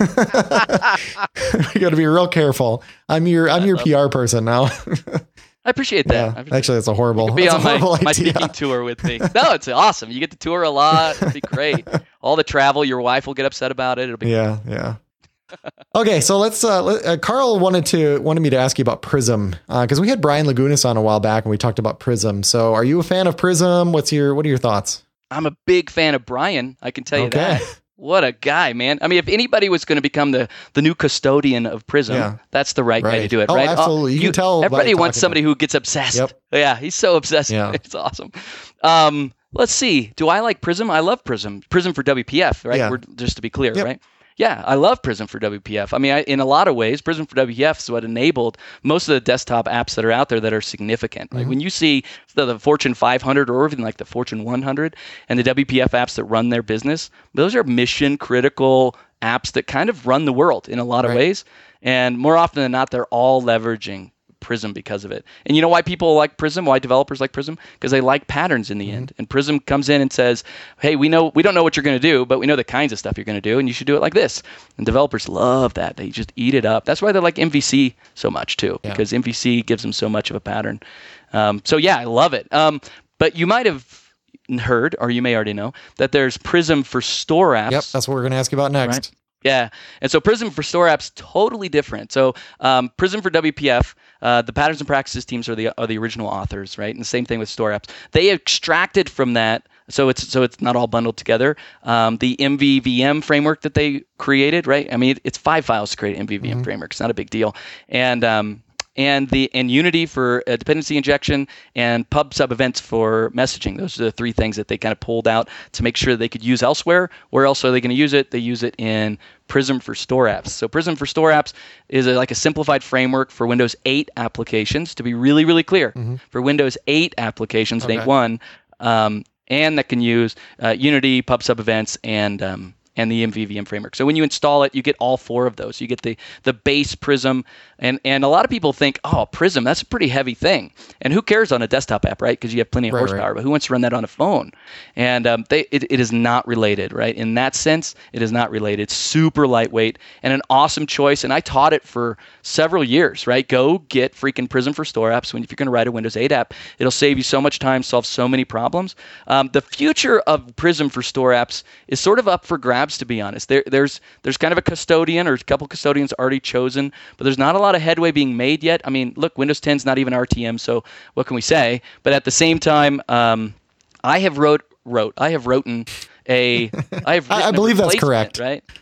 we got to be real careful. I'm your I'm your PR person now. I appreciate that. Yeah, actually, that's a horrible. be that's on my, my speaking tour with me. No, it's awesome. You get to tour a lot. It'll be great. All the travel, your wife will get upset about it. It'll be Yeah, yeah. Okay, so let's. Uh, let, uh, Carl wanted to wanted me to ask you about Prism because we had Brian Lagunas on a while back and we talked about Prism. So, are you a fan of Prism? What's your What are your thoughts? I'm a big fan of Brian. I can tell you Okay. that. What a guy, man! I mean, if anybody was going to become the the new custodian of Prism, Yeah. that's the right, guy to do it, Oh, right? absolutely. You can tell Everybody wants somebody who gets obsessed. Yep. Yeah, he's so obsessed. Yeah. It's awesome. Um, let's see. Do I like Prism? I love Prism. Prism for WPF, right? Yeah. We're, just to be clear, Yep. right? Yeah, I love Prism for WPF. I mean, I, in a lot of ways, Prism for WPF is what enabled most of the desktop apps that are out there that are significant. Like Mm-hmm. when you see the, the Fortune 500 or even like the Fortune 100 and the WPF apps that run their business, those are mission critical apps that kind of run the world in a lot of ways. And more often than not, they're all leveraging Prism because of it. And you know why people like Prism? Why developers like Prism? Because they like patterns in the end. And Prism comes in and says, "Hey, we know we don't know what you're going to do, but we know the kinds of stuff you're going to do, and you should do it like this." And developers love that. They just eat it up. That's why they like MVC so much too, Yeah. because MVC gives them so much of a pattern. Um, so yeah, I love it. Um, but you might have heard, or you may already know, that there's Prism for store apps. Yep, that's what we're going to ask you about next. Yeah, and so Prism for Store Apps totally different. So um, Prism for WPF, uh, the patterns and practices teams are the are the original authors, right? And the same thing with Store Apps. They extracted from that, so it's so it's not all bundled together. Um, the MVVM framework that they created, right? I mean, it's five files to create an MVVM framework. It's not a big deal, and um, and the and Unity for uh, dependency injection and pub sub events for messaging. Those are the three things that they kind of pulled out to make sure they could use elsewhere. Where else are they going to use it? They use it in Prism for Store Apps. So Prism for Store Apps is a, like a simplified framework for Windows 8 applications. To be really really clear, for Windows 8 applications, Okay. 8.1, um, and that can use uh, Unity, pub sub events, and um, and the MVVM framework. So when you install it, you get all four of those. You get the the base Prism, and and a lot of people think, oh, Prism, that's a pretty heavy thing. And who cares on a desktop app, right? Because you have plenty of Right, horsepower. right. But who wants to run that on a phone? And um, they it, it is not related, right? In that sense, it is not related. It's super lightweight and an awesome choice. And I taught it for several years, right? Go get freaking Prism for Store apps. When if you're going to write a Windows 8 app, it'll save you so much time, solve so many problems. Um, the future of Prism for Store apps is sort of up for grabs, to be honest. There, there's there's kind of a custodian or a couple custodians already chosen, but there's not a lot of headway being made yet. I mean, look, Windows 10 is not even RTM, so what can we say? But at the same time, um, I have wrote wrote I have written a I have I- believe that's correct. right?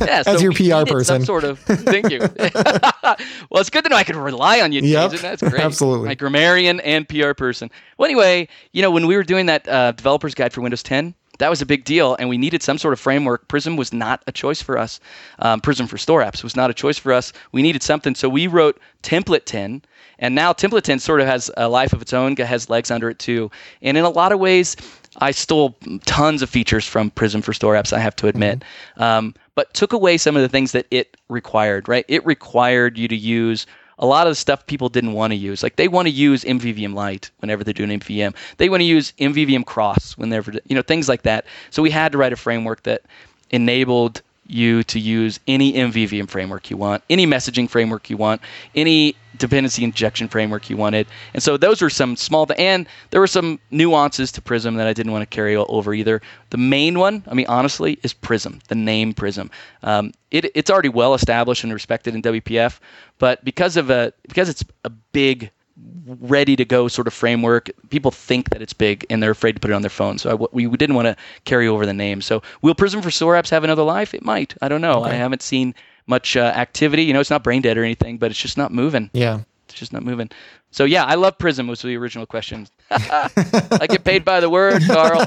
Yeah, As your PR person. Some sort of thank you. well, it's good to know I can rely on you. Yep, Jason. That's great. absolutely. My grammarian and PR person. Well, anyway, you know, when we were doing that uh, developers guide for Windows 10, that was a big deal, and we needed some sort of framework. Prism was not a choice for us. Um, Prism for store apps was not a choice for us. We needed something, so we wrote Template 10, and now Template 10 sort of has a life of its own, has legs under it too. And in a lot of ways, I stole tons of features from Prism for store apps. I have to admit, um, but took away some of the things that it required. Right, it required you to use a lot of the stuff people didn't want to use. Like they want to use MVVM Light whenever they're doing MVVM. They want to use MVVM Cross whenever you know things like that. So we had to write a framework that enabled you to use any MVVM framework you want, any messaging framework you want, any dependency injection framework you wanted. And so those were some small, and there were some nuances to Prism that I didn't want to carry over either. The main one, I mean, honestly, is Prism, the name Prism. Um, it, it's already well established and respected in WPF, but because of a because it's a big ready to go sort of framework. People think that it's big and they're afraid to put it on their phone. So I, we, we didn't want to carry over the name. So will Prism for Store apps have another life? It might. I don't know. I haven't seen much uh, activity. You know, it's not brain dead or anything, but it's just not moving. Yeah. It's just not moving. So yeah, I love Prism was the original question. I get paid by the word, Carl.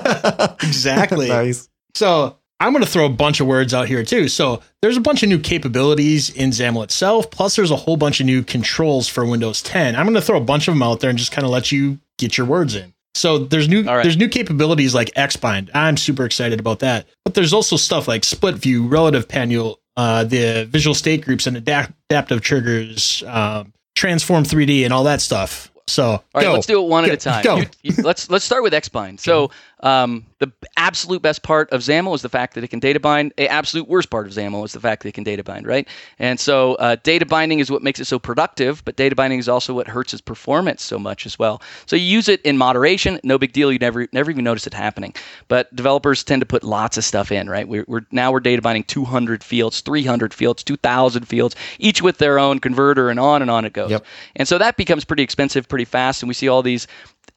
Exactly. Nice. So I'm going to throw a bunch of words out here too. So there's a bunch of new capabilities in XAML itself. Plus, there's a whole bunch of new controls for Windows 10. I'm going to throw a bunch of them out there and just kind of let you get your words in. So there's new right. there's new capabilities like Xbind. I'm super excited about that. But there's also stuff like split view, relative panel, uh, the visual state groups, and adapt- adaptive triggers, um, transform 3D, and all that stuff. So All right, go. let's do it one Go. at a time. Go. You- you- let's let's start with Xbind. So um, the absolute best part of XAML is the fact that it can data bind. The absolute worst part of XAML is the fact that it can data bind, right? And so uh, data binding is what makes it so productive, but data binding is also what hurts its performance so much as well. So you use it in moderation, no big deal. You never never even notice it happening. But developers tend to put lots of stuff in, right? We're, we're now we're data binding 200 fields, 300 fields, 2,000 fields, each with their own converter, and on and on it goes. Yep. And so that becomes pretty expensive pretty fast. And we see all these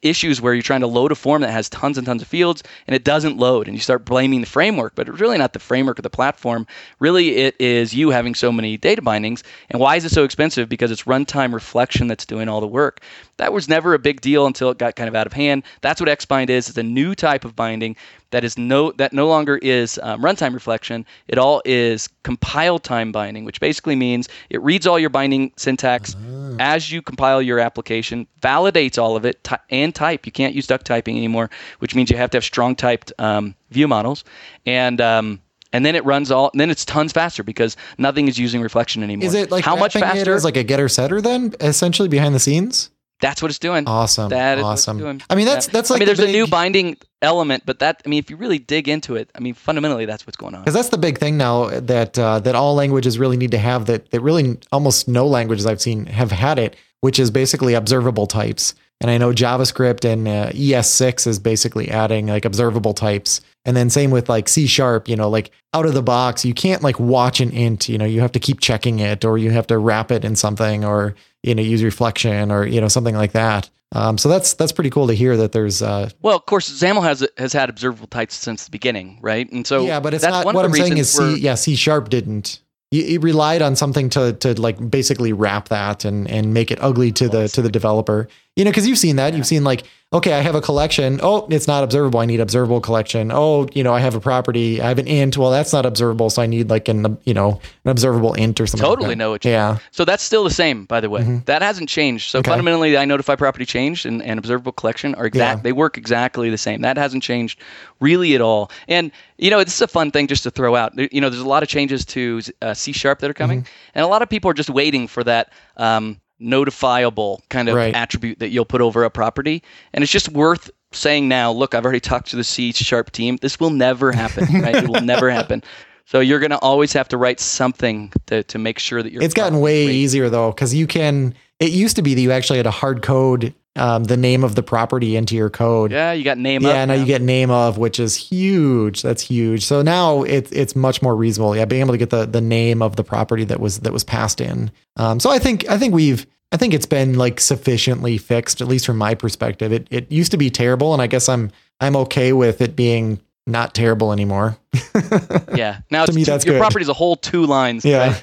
issues where you're trying to load a form that has tons and tons of fields and it doesn't load and you start blaming the framework but it's really not the framework or the platform. Really it is you having so many data bindings. And why is it so expensive? Because it's runtime reflection that's doing all the work. That was never a big deal until it got kind of out of hand. That's what xbind is. It's a new type of binding that is no that no longer is um, runtime reflection. It all is compile time binding, which basically means it reads all your binding syntax as you compile your application, validates all of it, ty- and type. You can't use duck typing anymore, which means you have to have strong typed um, view models, and um, and then it runs all. Then it's tons faster because nothing is using reflection anymore. Is it like how much it faster? as like a getter setter then, essentially behind the scenes? That's what it's doing. Awesome. That is what it's awesome. doing. I mean, that's that's like I mean, there's the a new binding element, but that I mean, if you really dig into it, I mean, fundamentally, that's what's going on. Because that's the big thing now that uh, that all languages really need to have that that really almost no languages I've seen have had it, which is basically observable types. And I know JavaScript and uh, ES6 is basically adding like observable types. And then same with like C sharp, you know, like out of the box, you can't like watch an int, you know, you have to keep checking it or you have to wrap it in something or, you know, use reflection or, you know, something like that. Um, so that's that's pretty cool to hear that there's uh, Well, of course, XAML has has had observable types since the beginning, right? And so yeah, but it's that's not one what I'm saying is C yeah, C sharp didn't. It relied on something to to like basically wrap that and and make it ugly to the to the developer. You know, because you've seen that. You've seen like, okay, I have a collection. Oh, it's not observable. I need observable collection. Oh, you know, I have a property. I have an int. Well, that's not observable, so I need like an you know an observable int or something. Totally that. know what you Yeah. So that's still the same, by the way. That hasn't changed. So Okay. fundamentally, INotifyPropertyChanged and, and observable collection are exact. Yeah. They work exactly the same. That hasn't changed really at all. And you know, this is a fun thing just to throw out. You know, there's a lot of changes to uh, C sharp that are coming, and a lot of people are just waiting for that. Um, notifiable kind of Right. attribute that you'll put over a property and it's just worth saying now look i've already talked to the c sharp team this will never happen right it will never happen so you're going to always have to write something to, to make sure that you're It's gotten way easier though, because you can. It used to be that you actually had to hard code um, the name of the property into your code. yeah you got name yeah, up now you get name of, which is huge. That's huge. So now it's it's much more reasonable. Yeah, being able to get the the name of the property that was that was passed in. Um, so I think I think we've I think it's been like sufficiently fixed, at least from my perspective. It it used to be terrible, and I guess I'm I'm okay with it being not terrible anymore. yeah. Now To it's me, that's your good. property is a whole two lines. Yeah. right?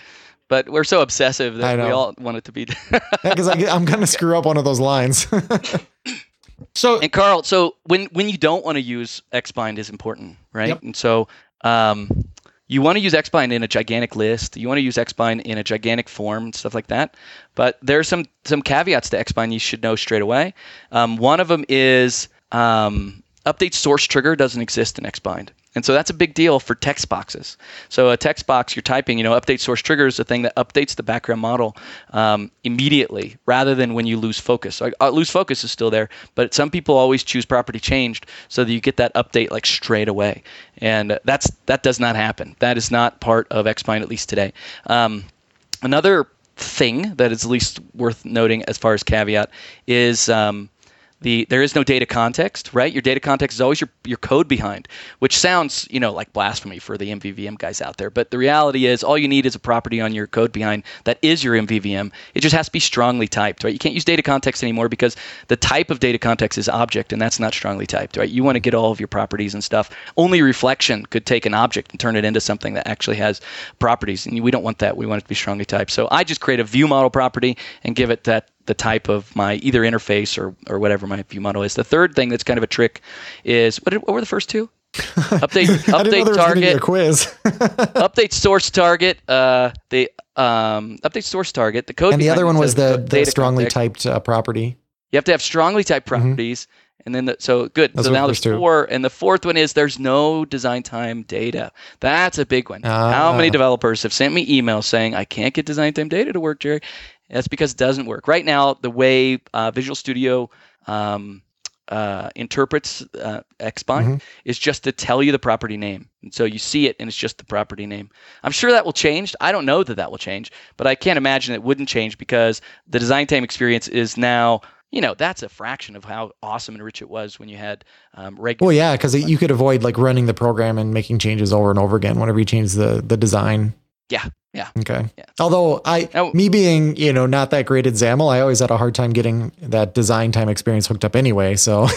But we're so obsessive that we all want it to be. Because I'm going to screw up one of those lines. So And Carl, so when when you don't want to use Xbind is important, right? Yep. And so um, you want to use Xbind in a gigantic list. You want to use Xbind in a gigantic form and stuff like that. But there are some some caveats to Xbind you should know straight away. Um, one of them is um, update source trigger doesn't exist in Xbind. And so that's a big deal for text boxes. So a text box you're typing, you know, update source trigger is the thing that updates the background model um, immediately, rather than when you lose focus. So uh, lose focus is still there, but some people always choose property changed so that you get that update like straight away, and that's that does not happen. That is not part of Xbind at least today. Um, another thing that is least worth noting as far as caveat is um, the there is no data context, right? Your data context is always your, your code behind, which sounds you know like blasphemy for the MVVM guys out there. But the reality is, all you need is a property on your code behind that is your MVVM. It just has to be strongly typed, right? You can't use data context anymore because the type of data context is object, and that's not strongly typed, right? You want to get all of your properties and stuff. Only reflection could take an object and turn it into something that actually has properties, and we don't want that. We want it to be strongly typed. So I just create a view model property and give it that the type of my either interface or, or whatever my view model is. The third thing that's kind of a trick is what, did, what were the first two? Update I didn't know update there was going to be a target quiz. update source target uh the um update source target the code and the other one was the, the strongly context. typed uh, property. You have to have strongly typed properties, and then the, so good. Those so now there's two. four, and the fourth one is there's no design time data. That's a big one. How Ah. many developers have sent me emails saying I can't get design time data to work, Jerry? That's because it doesn't work right now. The way uh, Visual Studio um, uh, interprets uh, Xbind Mhm. is just to tell you the property name. And so you see it, and it's just the property name. I'm sure that will change. I don't know that that will change, but I can't imagine it wouldn't change because the design time experience is now, you know, that's a fraction of how awesome and rich it was when you had um, regular. Well, yeah, because you could avoid like running the program and making changes over and over again whenever you change the the design. Yeah, yeah. Okay. Yeah. Although I, Now- me being you know not that great at XAML, I always had a hard time getting that design time experience hooked up anyway. So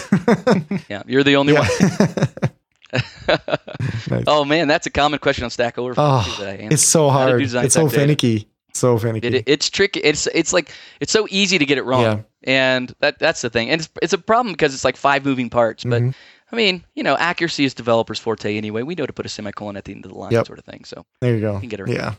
Yeah, you're the only yeah. one. Nice. Oh man, that's a common question on Stack Overflow Oh, that I answer. it's so hard. It's so time data. finicky. So finicky. It, it's tricky. It's it's like it's so easy to get it wrong, Yeah. and that that's the thing. And it's it's a problem because it's like five moving parts. But Mhm. I mean, you know, accuracy is developers' forte anyway. We know to put a semicolon at the end of the line, Yep. sort of thing. So there you go. can get it right. Yeah.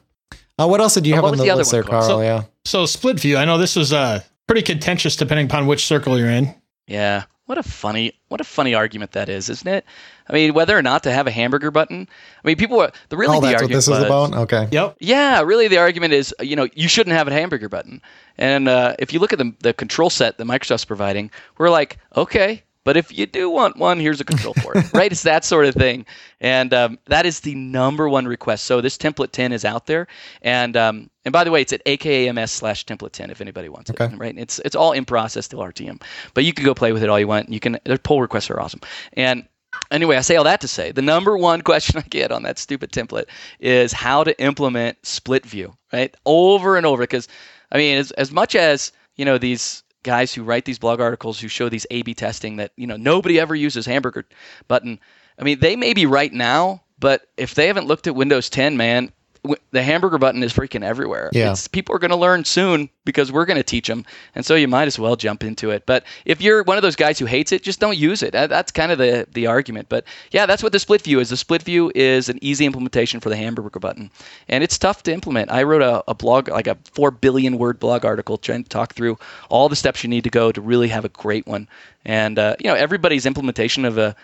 Uh, what else did you Uh, have on the, the list there. Carl? So- yeah. so split view. I know this was uh pretty contentious depending upon which circle you're in. Yeah. What a funny what a funny argument that is, isn't it? I mean, whether or not to have a hamburger button. I mean, people are the really oh, the that's what this was was, about. Okay. Yep. Yeah, really, the argument is, you know, you shouldn't have a hamburger button. And uh, if you look at the, the control set that Microsoft's providing, we're like, okay, but if you do want one, here's a control for it, right? It's that sort of thing. And um, that is the number one request. So this template 10 is out there. And um, and by the way, it's at aka.ms slash template 10 if anybody wants it, right? It's, it's all in process till RTM. But you can go play with it all you want. You can, their pull requests are awesome. And Anyway, I say all that to say the number one question I get on that stupid template is how to implement split view, right? Over and over. Because, I mean, as, as much as, you know, these guys who write these blog articles who show these A B testing that, you know, nobody ever uses hamburger button. I mean, they may be right now, but if they haven't looked at Windows 10, man, w- the hamburger button is freaking everywhere. Yeah. It's, people are going to learn soon because we're going to teach them. And so you might as well jump into it. But if you're one of those guys who hates it, just don't use it. That's kind of the, the argument. But yeah, that's what the split view is. The split view is an easy implementation for the hamburger button. And it's tough to implement. I wrote a, a blog, like a 4 billion word blog article trying to talk through all the steps you need to go to really have a great one. And, uh, you know, everybody's implementation of a,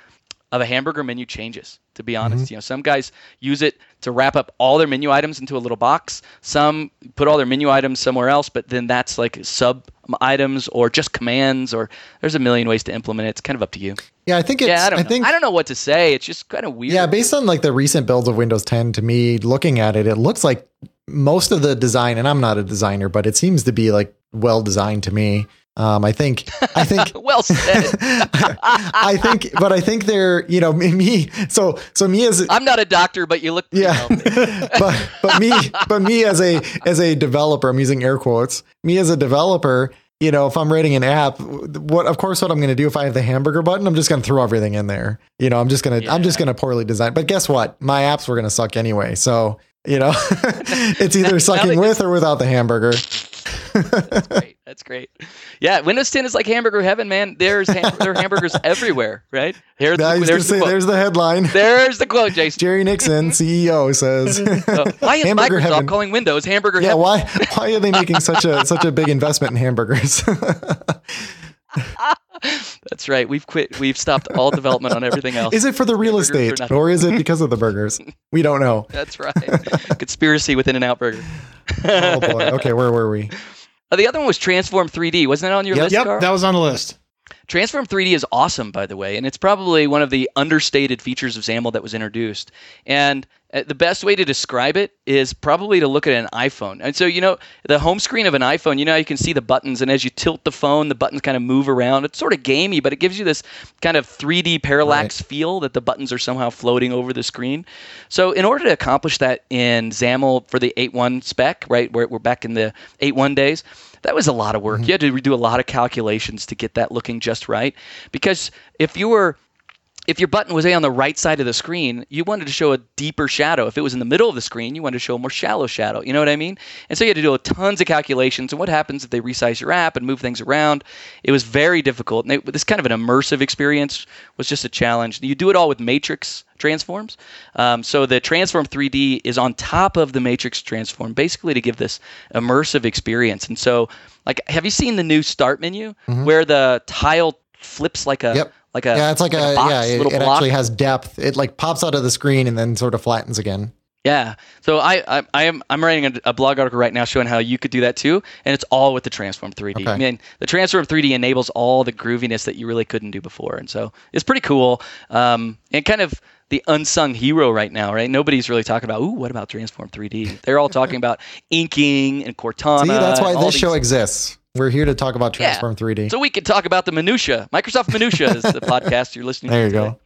of a hamburger menu changes to be honest. Mm-hmm. You know some guys use it to wrap up all their menu items into a little box. Some put all their menu items somewhere else but then that's like sub items or just commands or there's a million ways to implement it. It's kind of up to you. Yeah, I think it's. yeah i don't know. think i don't know what to say. It's just kind of weird. Yeah, based on like the recent builds of Windows 10, to me, looking at it, it looks like most of the design, and I'm not a designer, but it seems to be like well designed to me. Um, I think, I think, well said I think, but I think they're, you know, me, me so, so me as, i'm not a doctor but you look yeah, but, but me, but me as a, as a developer, I'm using air quotes, me as a developer, you know, if I'm writing an app, what of course what I'm going to do if I have the hamburger button, I'm just going to throw everything in there. You know, I'm just going to I'm just going to poorly design. But guess what? My apps were going to suck anyway. So, you know, it's either sucking with or without the hamburger. That's great. That's great. Yeah, Windows 10 is like hamburger heaven, man. There's ham- there are hamburgers everywhere, right? Here's the, there's, the say, there's the headline. There's the quote, Jason. Jerry Nixon, CEO, says. Uh, why is hamburger Microsoft heaven. calling Windows hamburger yeah, heaven? why why are they making such a such a big investment in hamburgers? That's right. We've quit. We've stopped all development on everything else. Is it for the real estate, or is it because of the burgers? We don't know. That's right. Conspiracy within an out burger. oh boy. Okay, where were we? Uh, the other one was Transform 3D. Wasn't that on your yep, list? Yep, Carl? that was on the list. Transform 3D is awesome, by the way, and it's probably one of the understated features of XAML that was introduced. And uh, the best way to describe it is probably to look at an iPhone. And so, you know, the home screen of an iPhone, you know, you can see the buttons, and as you tilt the phone, the buttons kind of move around. It's sort of gamey, but it gives you this kind of 3D parallax right. feel that the buttons are somehow floating over the screen. So, in order to accomplish that in XAML for the 8.1 spec, right, where we're back in the 8.1 days, that was a lot of work. Mm-hmm. You had to do a lot of calculations to get that looking just right. Because if you were if your button was on the right side of the screen, you wanted to show a deeper shadow. If it was in the middle of the screen, you wanted to show a more shallow shadow. You know what I mean? And so you had to do tons of calculations. And what happens if they resize your app and move things around? It was very difficult. And it, this kind of an immersive experience was just a challenge. You do it all with matrix transforms. Um, so the Transform 3D is on top of the matrix transform, basically to give this immersive experience. And so, like, have you seen the new start menu mm-hmm. where the tile flips like a yep like a yeah, it's like, like a, a box, yeah, it, it actually has depth. It like pops out of the screen and then sort of flattens again. Yeah. So I, I, I am I'm writing a, a, blog article right now showing how you could do that too, and it's all with the Transform 3D. Okay. I mean, the Transform 3D enables all the grooviness that you really couldn't do before, and so it's pretty cool. Um, and kind of the unsung hero right now, right? Nobody's really talking about, ooh, what about Transform 3D? They're all talking about inking and Cortana. See, that's why this show exists. We're here to talk about Transform yeah. 3D. So we can talk about the minutia. Microsoft Minutia is the podcast you're listening there to. There you today. go.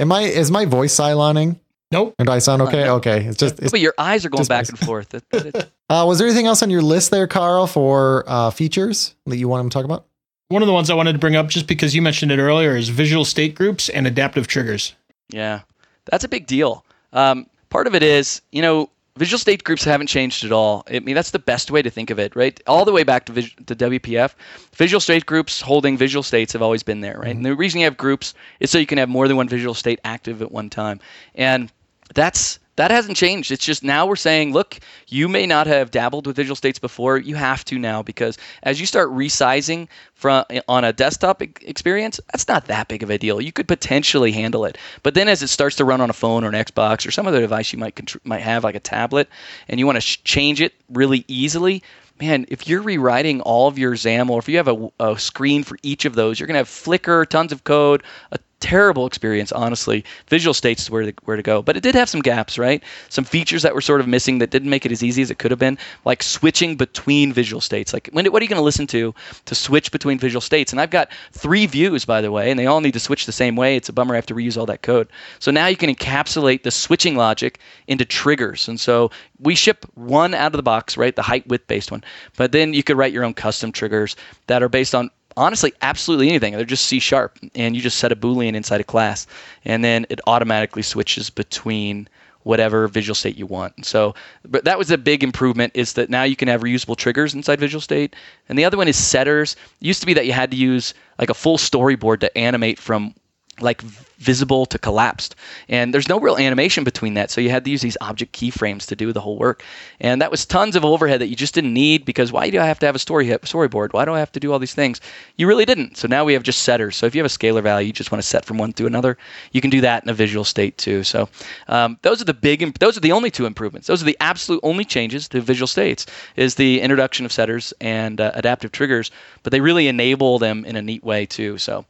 Am I is my voice Cyloning? Nope. And do I sound okay? Okay. It's just it's but your eyes are going back and forth. uh, was there anything else on your list there, Carl, for uh, features that you want to talk about? One of the ones I wanted to bring up, just because you mentioned it earlier, is visual state groups and adaptive triggers. Yeah, that's a big deal. Um, part of it is, you know, visual state groups haven't changed at all. I mean, that's the best way to think of it, right? All the way back to, vis- to WPF, visual state groups holding visual states have always been there, right? Mm-hmm. And the reason you have groups is so you can have more than one visual state active at one time. And that's that hasn't changed. It's just now we're saying, look, you may not have dabbled with visual states before. You have to now because as you start resizing from on a desktop experience, that's not that big of a deal. You could potentially handle it. But then as it starts to run on a phone or an Xbox or some other device you might might have like a tablet and you want to sh- change it really easily, man, if you're rewriting all of your XAML, or if you have a, a, screen for each of those, you're going to have flicker, tons of code, a terrible experience, honestly. Visual States is where to, where to go. But it did have some gaps, right? Some features that were sort of missing that didn't make it as easy as it could have been, like switching between visual states. Like, when, what are you going to listen to to switch between visual states? And I've got three views, by the way, and they all need to switch the same way. It's a bummer I have to reuse all that code. So now you can encapsulate the switching logic into triggers. And so we ship one out of the box, right? The height width based one. But then you could write your own custom triggers that are based on honestly absolutely anything. They're just C sharp, and you just set a boolean inside a class, and then it automatically switches between whatever visual state you want. So, but that was a big improvement is that now you can have reusable triggers inside Visual State. And the other one is setters. It used to be that you had to use like a full storyboard to animate from like visible to collapsed. And there's no real animation between that. So you had to use these object keyframes to do the whole work. And that was tons of overhead that you just didn't need because why do I have to have a story storyboard? Why do I have to do all these things? You really didn't. So now we have just setters. So if you have a scalar value, you just want to set from one to another, you can do that in a visual state too. So um, those are the big, those are the only two improvements. Those are the absolute only changes to visual states is the introduction of setters and uh, adaptive triggers, but they really enable them in a neat way too. So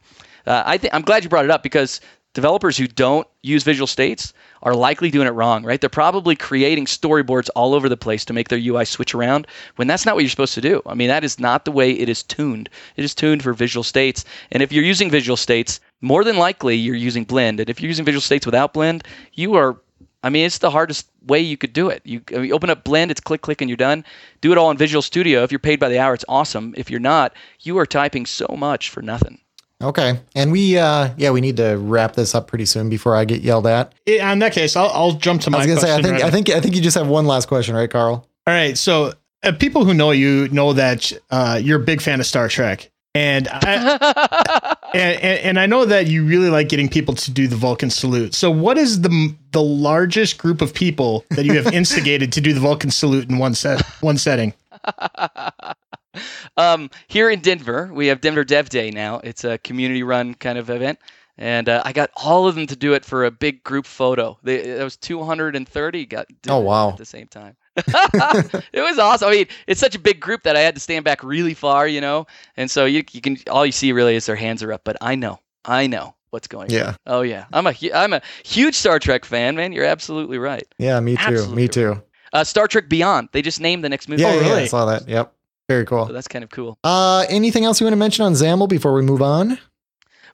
uh, I think I'm glad you brought it up because developers who don't use visual states are likely doing it wrong, right? They're probably creating storyboards all over the place to make their UI switch around when that's not what you're supposed to do. I mean, that is not the way it is tuned. It is tuned for visual states. And if you're using visual states, more than likely you're using Blend. And if you're using visual states without Blend, you are I mean, it's the hardest way you could do it. You, I mean, open up Blend, it's click, click, and you're done. Do it all in Visual Studio. If you're paid by the hour, it's awesome. If you're not, you are typing so much for nothing. Okay. And we, uh, yeah, we need to wrap this up pretty soon before I get yelled at. Yeah, in that case, I'll, I'll jump to my. I was gonna say, I think, right I think, I think you just have one last question, right, Carl? All right. So uh, people who know you know that uh, you're a big fan of Star Trek. And I and, and, and I know that you really like getting people to do the Vulcan salute. So what is the the largest group of people that you have instigated to do the Vulcan salute in one set one setting? um, here in Denver, we have Denver Dev Day now. It's a community run kind of event. And uh, I got all of them to do it for a big group photo. They, it was 230 got did Oh, it wow. at the same time. it was awesome. I mean, it's such a big group that I had to stand back really far, you know. And so you you can all you see really is their hands are up. But I know, I know what's going on. Yeah. Oh yeah, I'm a hu- I'm a huge Star Trek fan, man. You're absolutely right. Yeah, me too. Absolutely Me too. Uh, Star Trek Beyond. They just named the next movie. Yeah, Oh, yeah, really? I saw that. Yep. Very cool. So that's kind of cool. Uh, anything else you want to mention on XAML before we move on?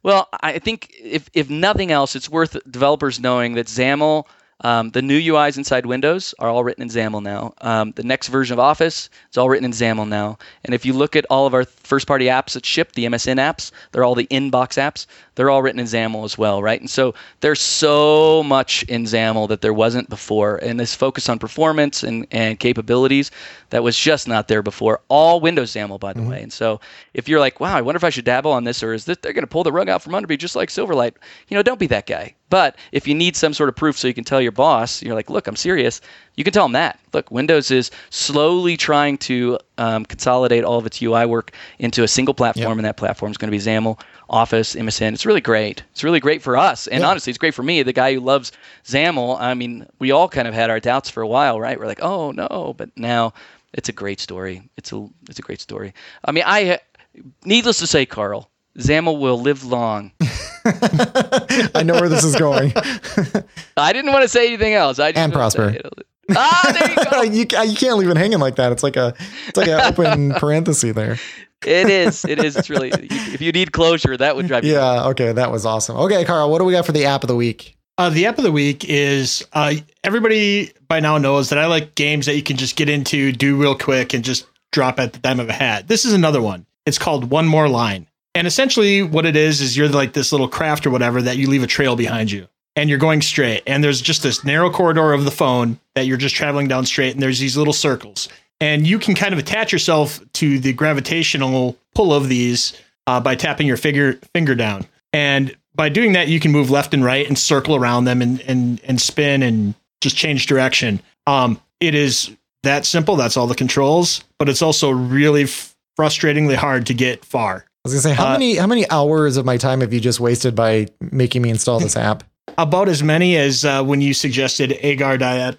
Well, I think if if nothing else, it's worth developers knowing that XAML, um, the new UIs inside Windows are all written in XAML now. Um, the next version of Office is all written in XAML now. And if you look at all of our first-party apps that ship, the MSN apps, they're all the inbox apps. They're all written in XAML as well, right? And so there's so much in XAML that there wasn't before, and this focus on performance and, and capabilities that was just not there before. All Windows XAML, by the mm-hmm. way. And so if you're like, wow, I wonder if I should dabble on this, or is this they're going to pull the rug out from under me just like Silverlight? You know, don't be that guy. But if you need some sort of proof so you can tell your boss, you're like, look, I'm serious. You can tell them that. Look, Windows is slowly trying to um, consolidate all of its UI work into a single platform, Yep. and that platform is going to be XAML, Office, MSN. It's really great. It's really great for us, and Yeah. honestly, it's great for me, the guy who loves XAML. I mean, we all kind of had our doubts for a while, right? We're like, oh no, but now it's a great story. It's a it's a great story. I mean, I needless to say, Carl, XAML will live long. I know where this is going. I didn't want to say anything else. I just And prosper. it. Ah, there you go. you, you can't leave it hanging like that. It's like a it's like an open parenthesis there. It is. It is. It's really. If you need closure, that would drive you. Yeah. Okay. That was awesome. Okay, Carl, what do we got for the app of the week? Uh, the app of the week is uh, everybody by now knows that I like games that you can just get into, do real quick, and just drop at the dime of a hat. This is another one. It's called One More Line. And essentially, what it is, is you're like this little craft or whatever that you leave a trail behind you. And you're going straight. And there's just this narrow corridor of the phone that you're just traveling down straight. And there's these little circles. And you can kind of attach yourself to the gravitational pull of these uh, by tapping your finger, finger down. And by doing that, you can move left and right and circle around them and and and spin and just change direction. Um, it is that simple. That's all the controls, but it's also really f- frustratingly hard to get far. I was gonna say how Uh, many how many hours of my time have you just wasted by making me install this app? About as many as uh, when you suggested agar.io.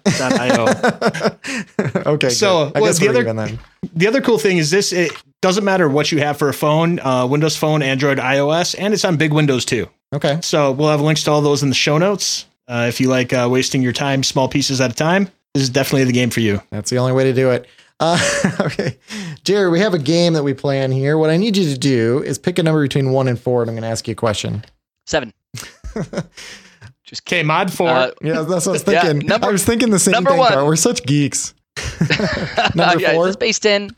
okay. So, good. I well, guess the other- even then. the other cool thing is this: it doesn't matter what you have for a phone, uh, Windows Phone, Android, iOS, and it's on big Windows too. Okay. So we'll have links to all those in the show notes. Uh, if you like uh, wasting your time, small pieces at a time, this is definitely the game for you. That's the only way to do it. Uh, okay, Jerry, we have a game that we play in here. What I need you to do is pick a number between one and four, and I'm going to ask you a question. Seven. Just Okay, mod four. Uh, Yeah, that's what I was Yeah, thinking. number- I was thinking the same number thing. one. Carl. We're such geeks. number yeah, four. it's Space Ten.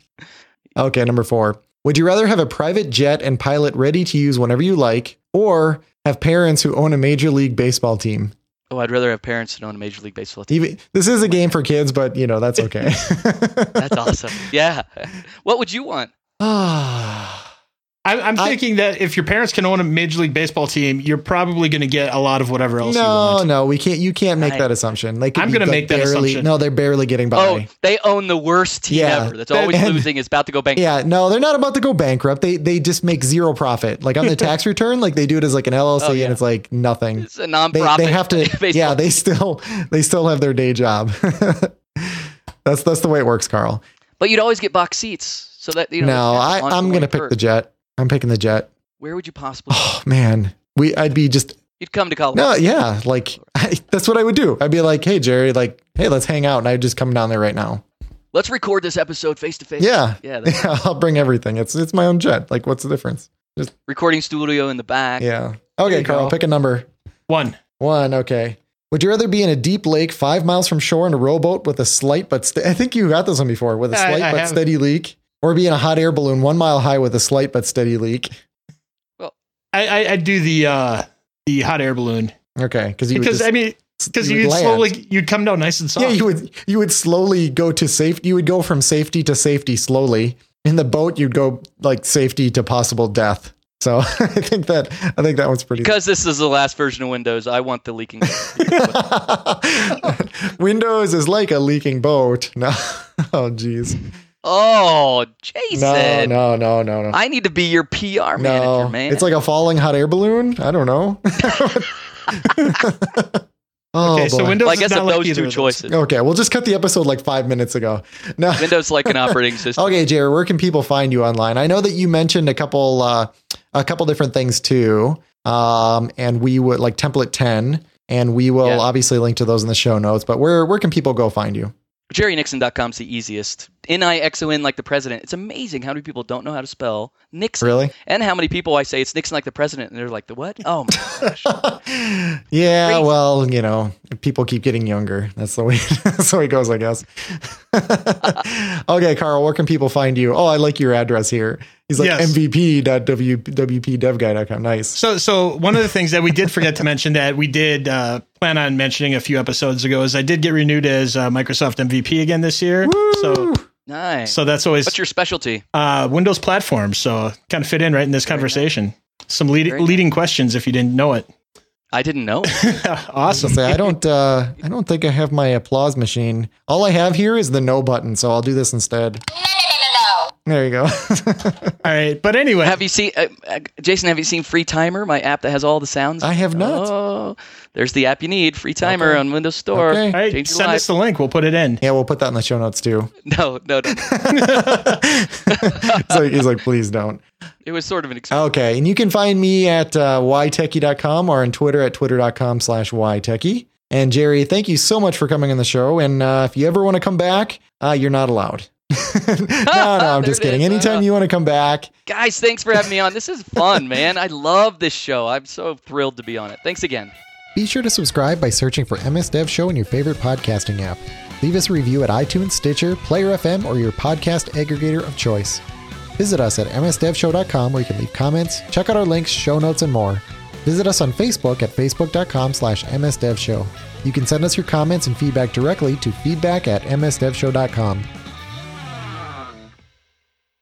Okay, number four. Would you rather have a private jet and pilot ready to use whenever you like, or have parents who own a major league baseball team? Oh, I'd rather have parents who own a Major League Baseball team. Even this is a game for kids, but you know that's okay. That's awesome. Yeah. What would you want? Ah, I'm, I'm I- thinking that if your parents can own a major league baseball team, you're probably going to get a lot of whatever else you no, want. no, we can't. You can't make I- that assumption. Like I'm gonna make that barely, assumption. No, they're barely getting by. Oh, they own the worst team Yeah. ever. That's always And- losing. It's about to go bankrupt. Yeah, no, they're not about to go bankrupt. They they just make zero profit. Like on the tax return, like they do it as like an LLC, Oh, yeah. and it's like nothing. It's a They, nonprofit. they have to. yeah, they still they still have their day job. that's that's the way it works, Carl. But you'd always get box seats, so that you know. no, I, I'm gonna pick the jet. I'm picking the jet. Where would you possibly? Oh man, we I'd be just You'd come to Colorado. no, yeah, like I, that's what I would do. I'd be like, hey Jerry, like hey, let's hang out, and I'd just come down there right now. Let's record this episode face to face. Yeah, Yeah. that's- yeah, I'll bring everything. It's it's my own jet. Like, what's the difference? Just recording studio in the back. Yeah. Okay, Carl, go. pick a number. One. One. Okay. Would you rather be in a deep lake five miles from shore in a rowboat with a slight but st- I think you got this one before with a slight I but have. steady leak, or be in a hot air balloon one mile high with a slight but steady leak? I, I I'd do the uh the hot air balloon Okay, because you because would I mean because you you would would land. slowly you'd come down nice and soft. yeah, you would you would slowly go to safety. You would go from safety to safety slowly. In the boat, you'd go like safety to possible death. So I think that I think that one's pretty. Because this is the last version of Windows, I want the leaking. Windows is like a leaking boat. No, oh jeez. Oh, Jason. No, no, no, no, no. I need to be your PR no, manager, man. it's like a falling hot air balloon. I don't know. oh, okay, so. Windows Well, I is guess not of like those either two those. choices. Okay, we'll just cut the episode like five minutes ago. No. Windows like an operating system. Okay, Jerry, where can people find you online? I know that you mentioned a couple uh, a couple different things too. Um, and we would like template 10 and we will Yeah. obviously link to those in the show notes, but where where can people go find you? JerryNixon.com is the easiest. N I X O N like the president. It's amazing how many people don't know how to spell Nixon. Really? And how many people I say it's Nixon like the president and they're like, the what? Oh my gosh. yeah, Crazy. well, you know, people keep getting younger. That's the way that's the way it goes, I guess. okay, Carl, where can people find you? Oh, I like your address here. He's like Yes. mvp.wpdevguy.com. Nice. So, so one of the things that we did forget to mention that we did uh, plan on mentioning a few episodes ago is I did get renewed as uh, Microsoft MVP again this year. So, Nice. so that's always What's your specialty? uh, Windows platform. So, kind of fit in right in this conversation. Some lead, Very nice. leading questions if you didn't know it. I didn't know. awesome. Say, I don't uh I don't think I have my applause machine. All I have here is the no button, so I'll do this instead. There you go. All right, but anyway, have you seen, uh, uh, Jason, have you seen Free Timer, my app that has all the sounds? I have not. Oh, there's the app you need. Free Timer Okay. on Windows Store. Okay. all right, Change send life. us the link. We'll put it in. yeah, we'll put that in the show notes too. No, no, no. He's like, he's like, please don't. It was sort of an experience. Okay. And you can find me at uh, ytechie.com or on Twitter at twitter.com slash ytechie. And Jerry, thank you so much for coming on the show. And uh, if you ever want to come back, uh, you're not allowed. no, no, I'm just kidding. is. Anytime you want to come back, Guys, thanks for having me on. This is fun, man. I love this show. I'm so thrilled to be on it. Thanks again. Be sure to subscribe by searching for MS Dev Show in your favorite podcasting app. Leave us a review at iTunes, Stitcher, Player FM, or your podcast aggregator of choice. Visit us at msdevshow.com where you can leave comments, check out our links, show notes, and more. Visit us on Facebook at facebook.com slash msdevshow. You can send us your comments and feedback directly to feedback at msdevshow.com.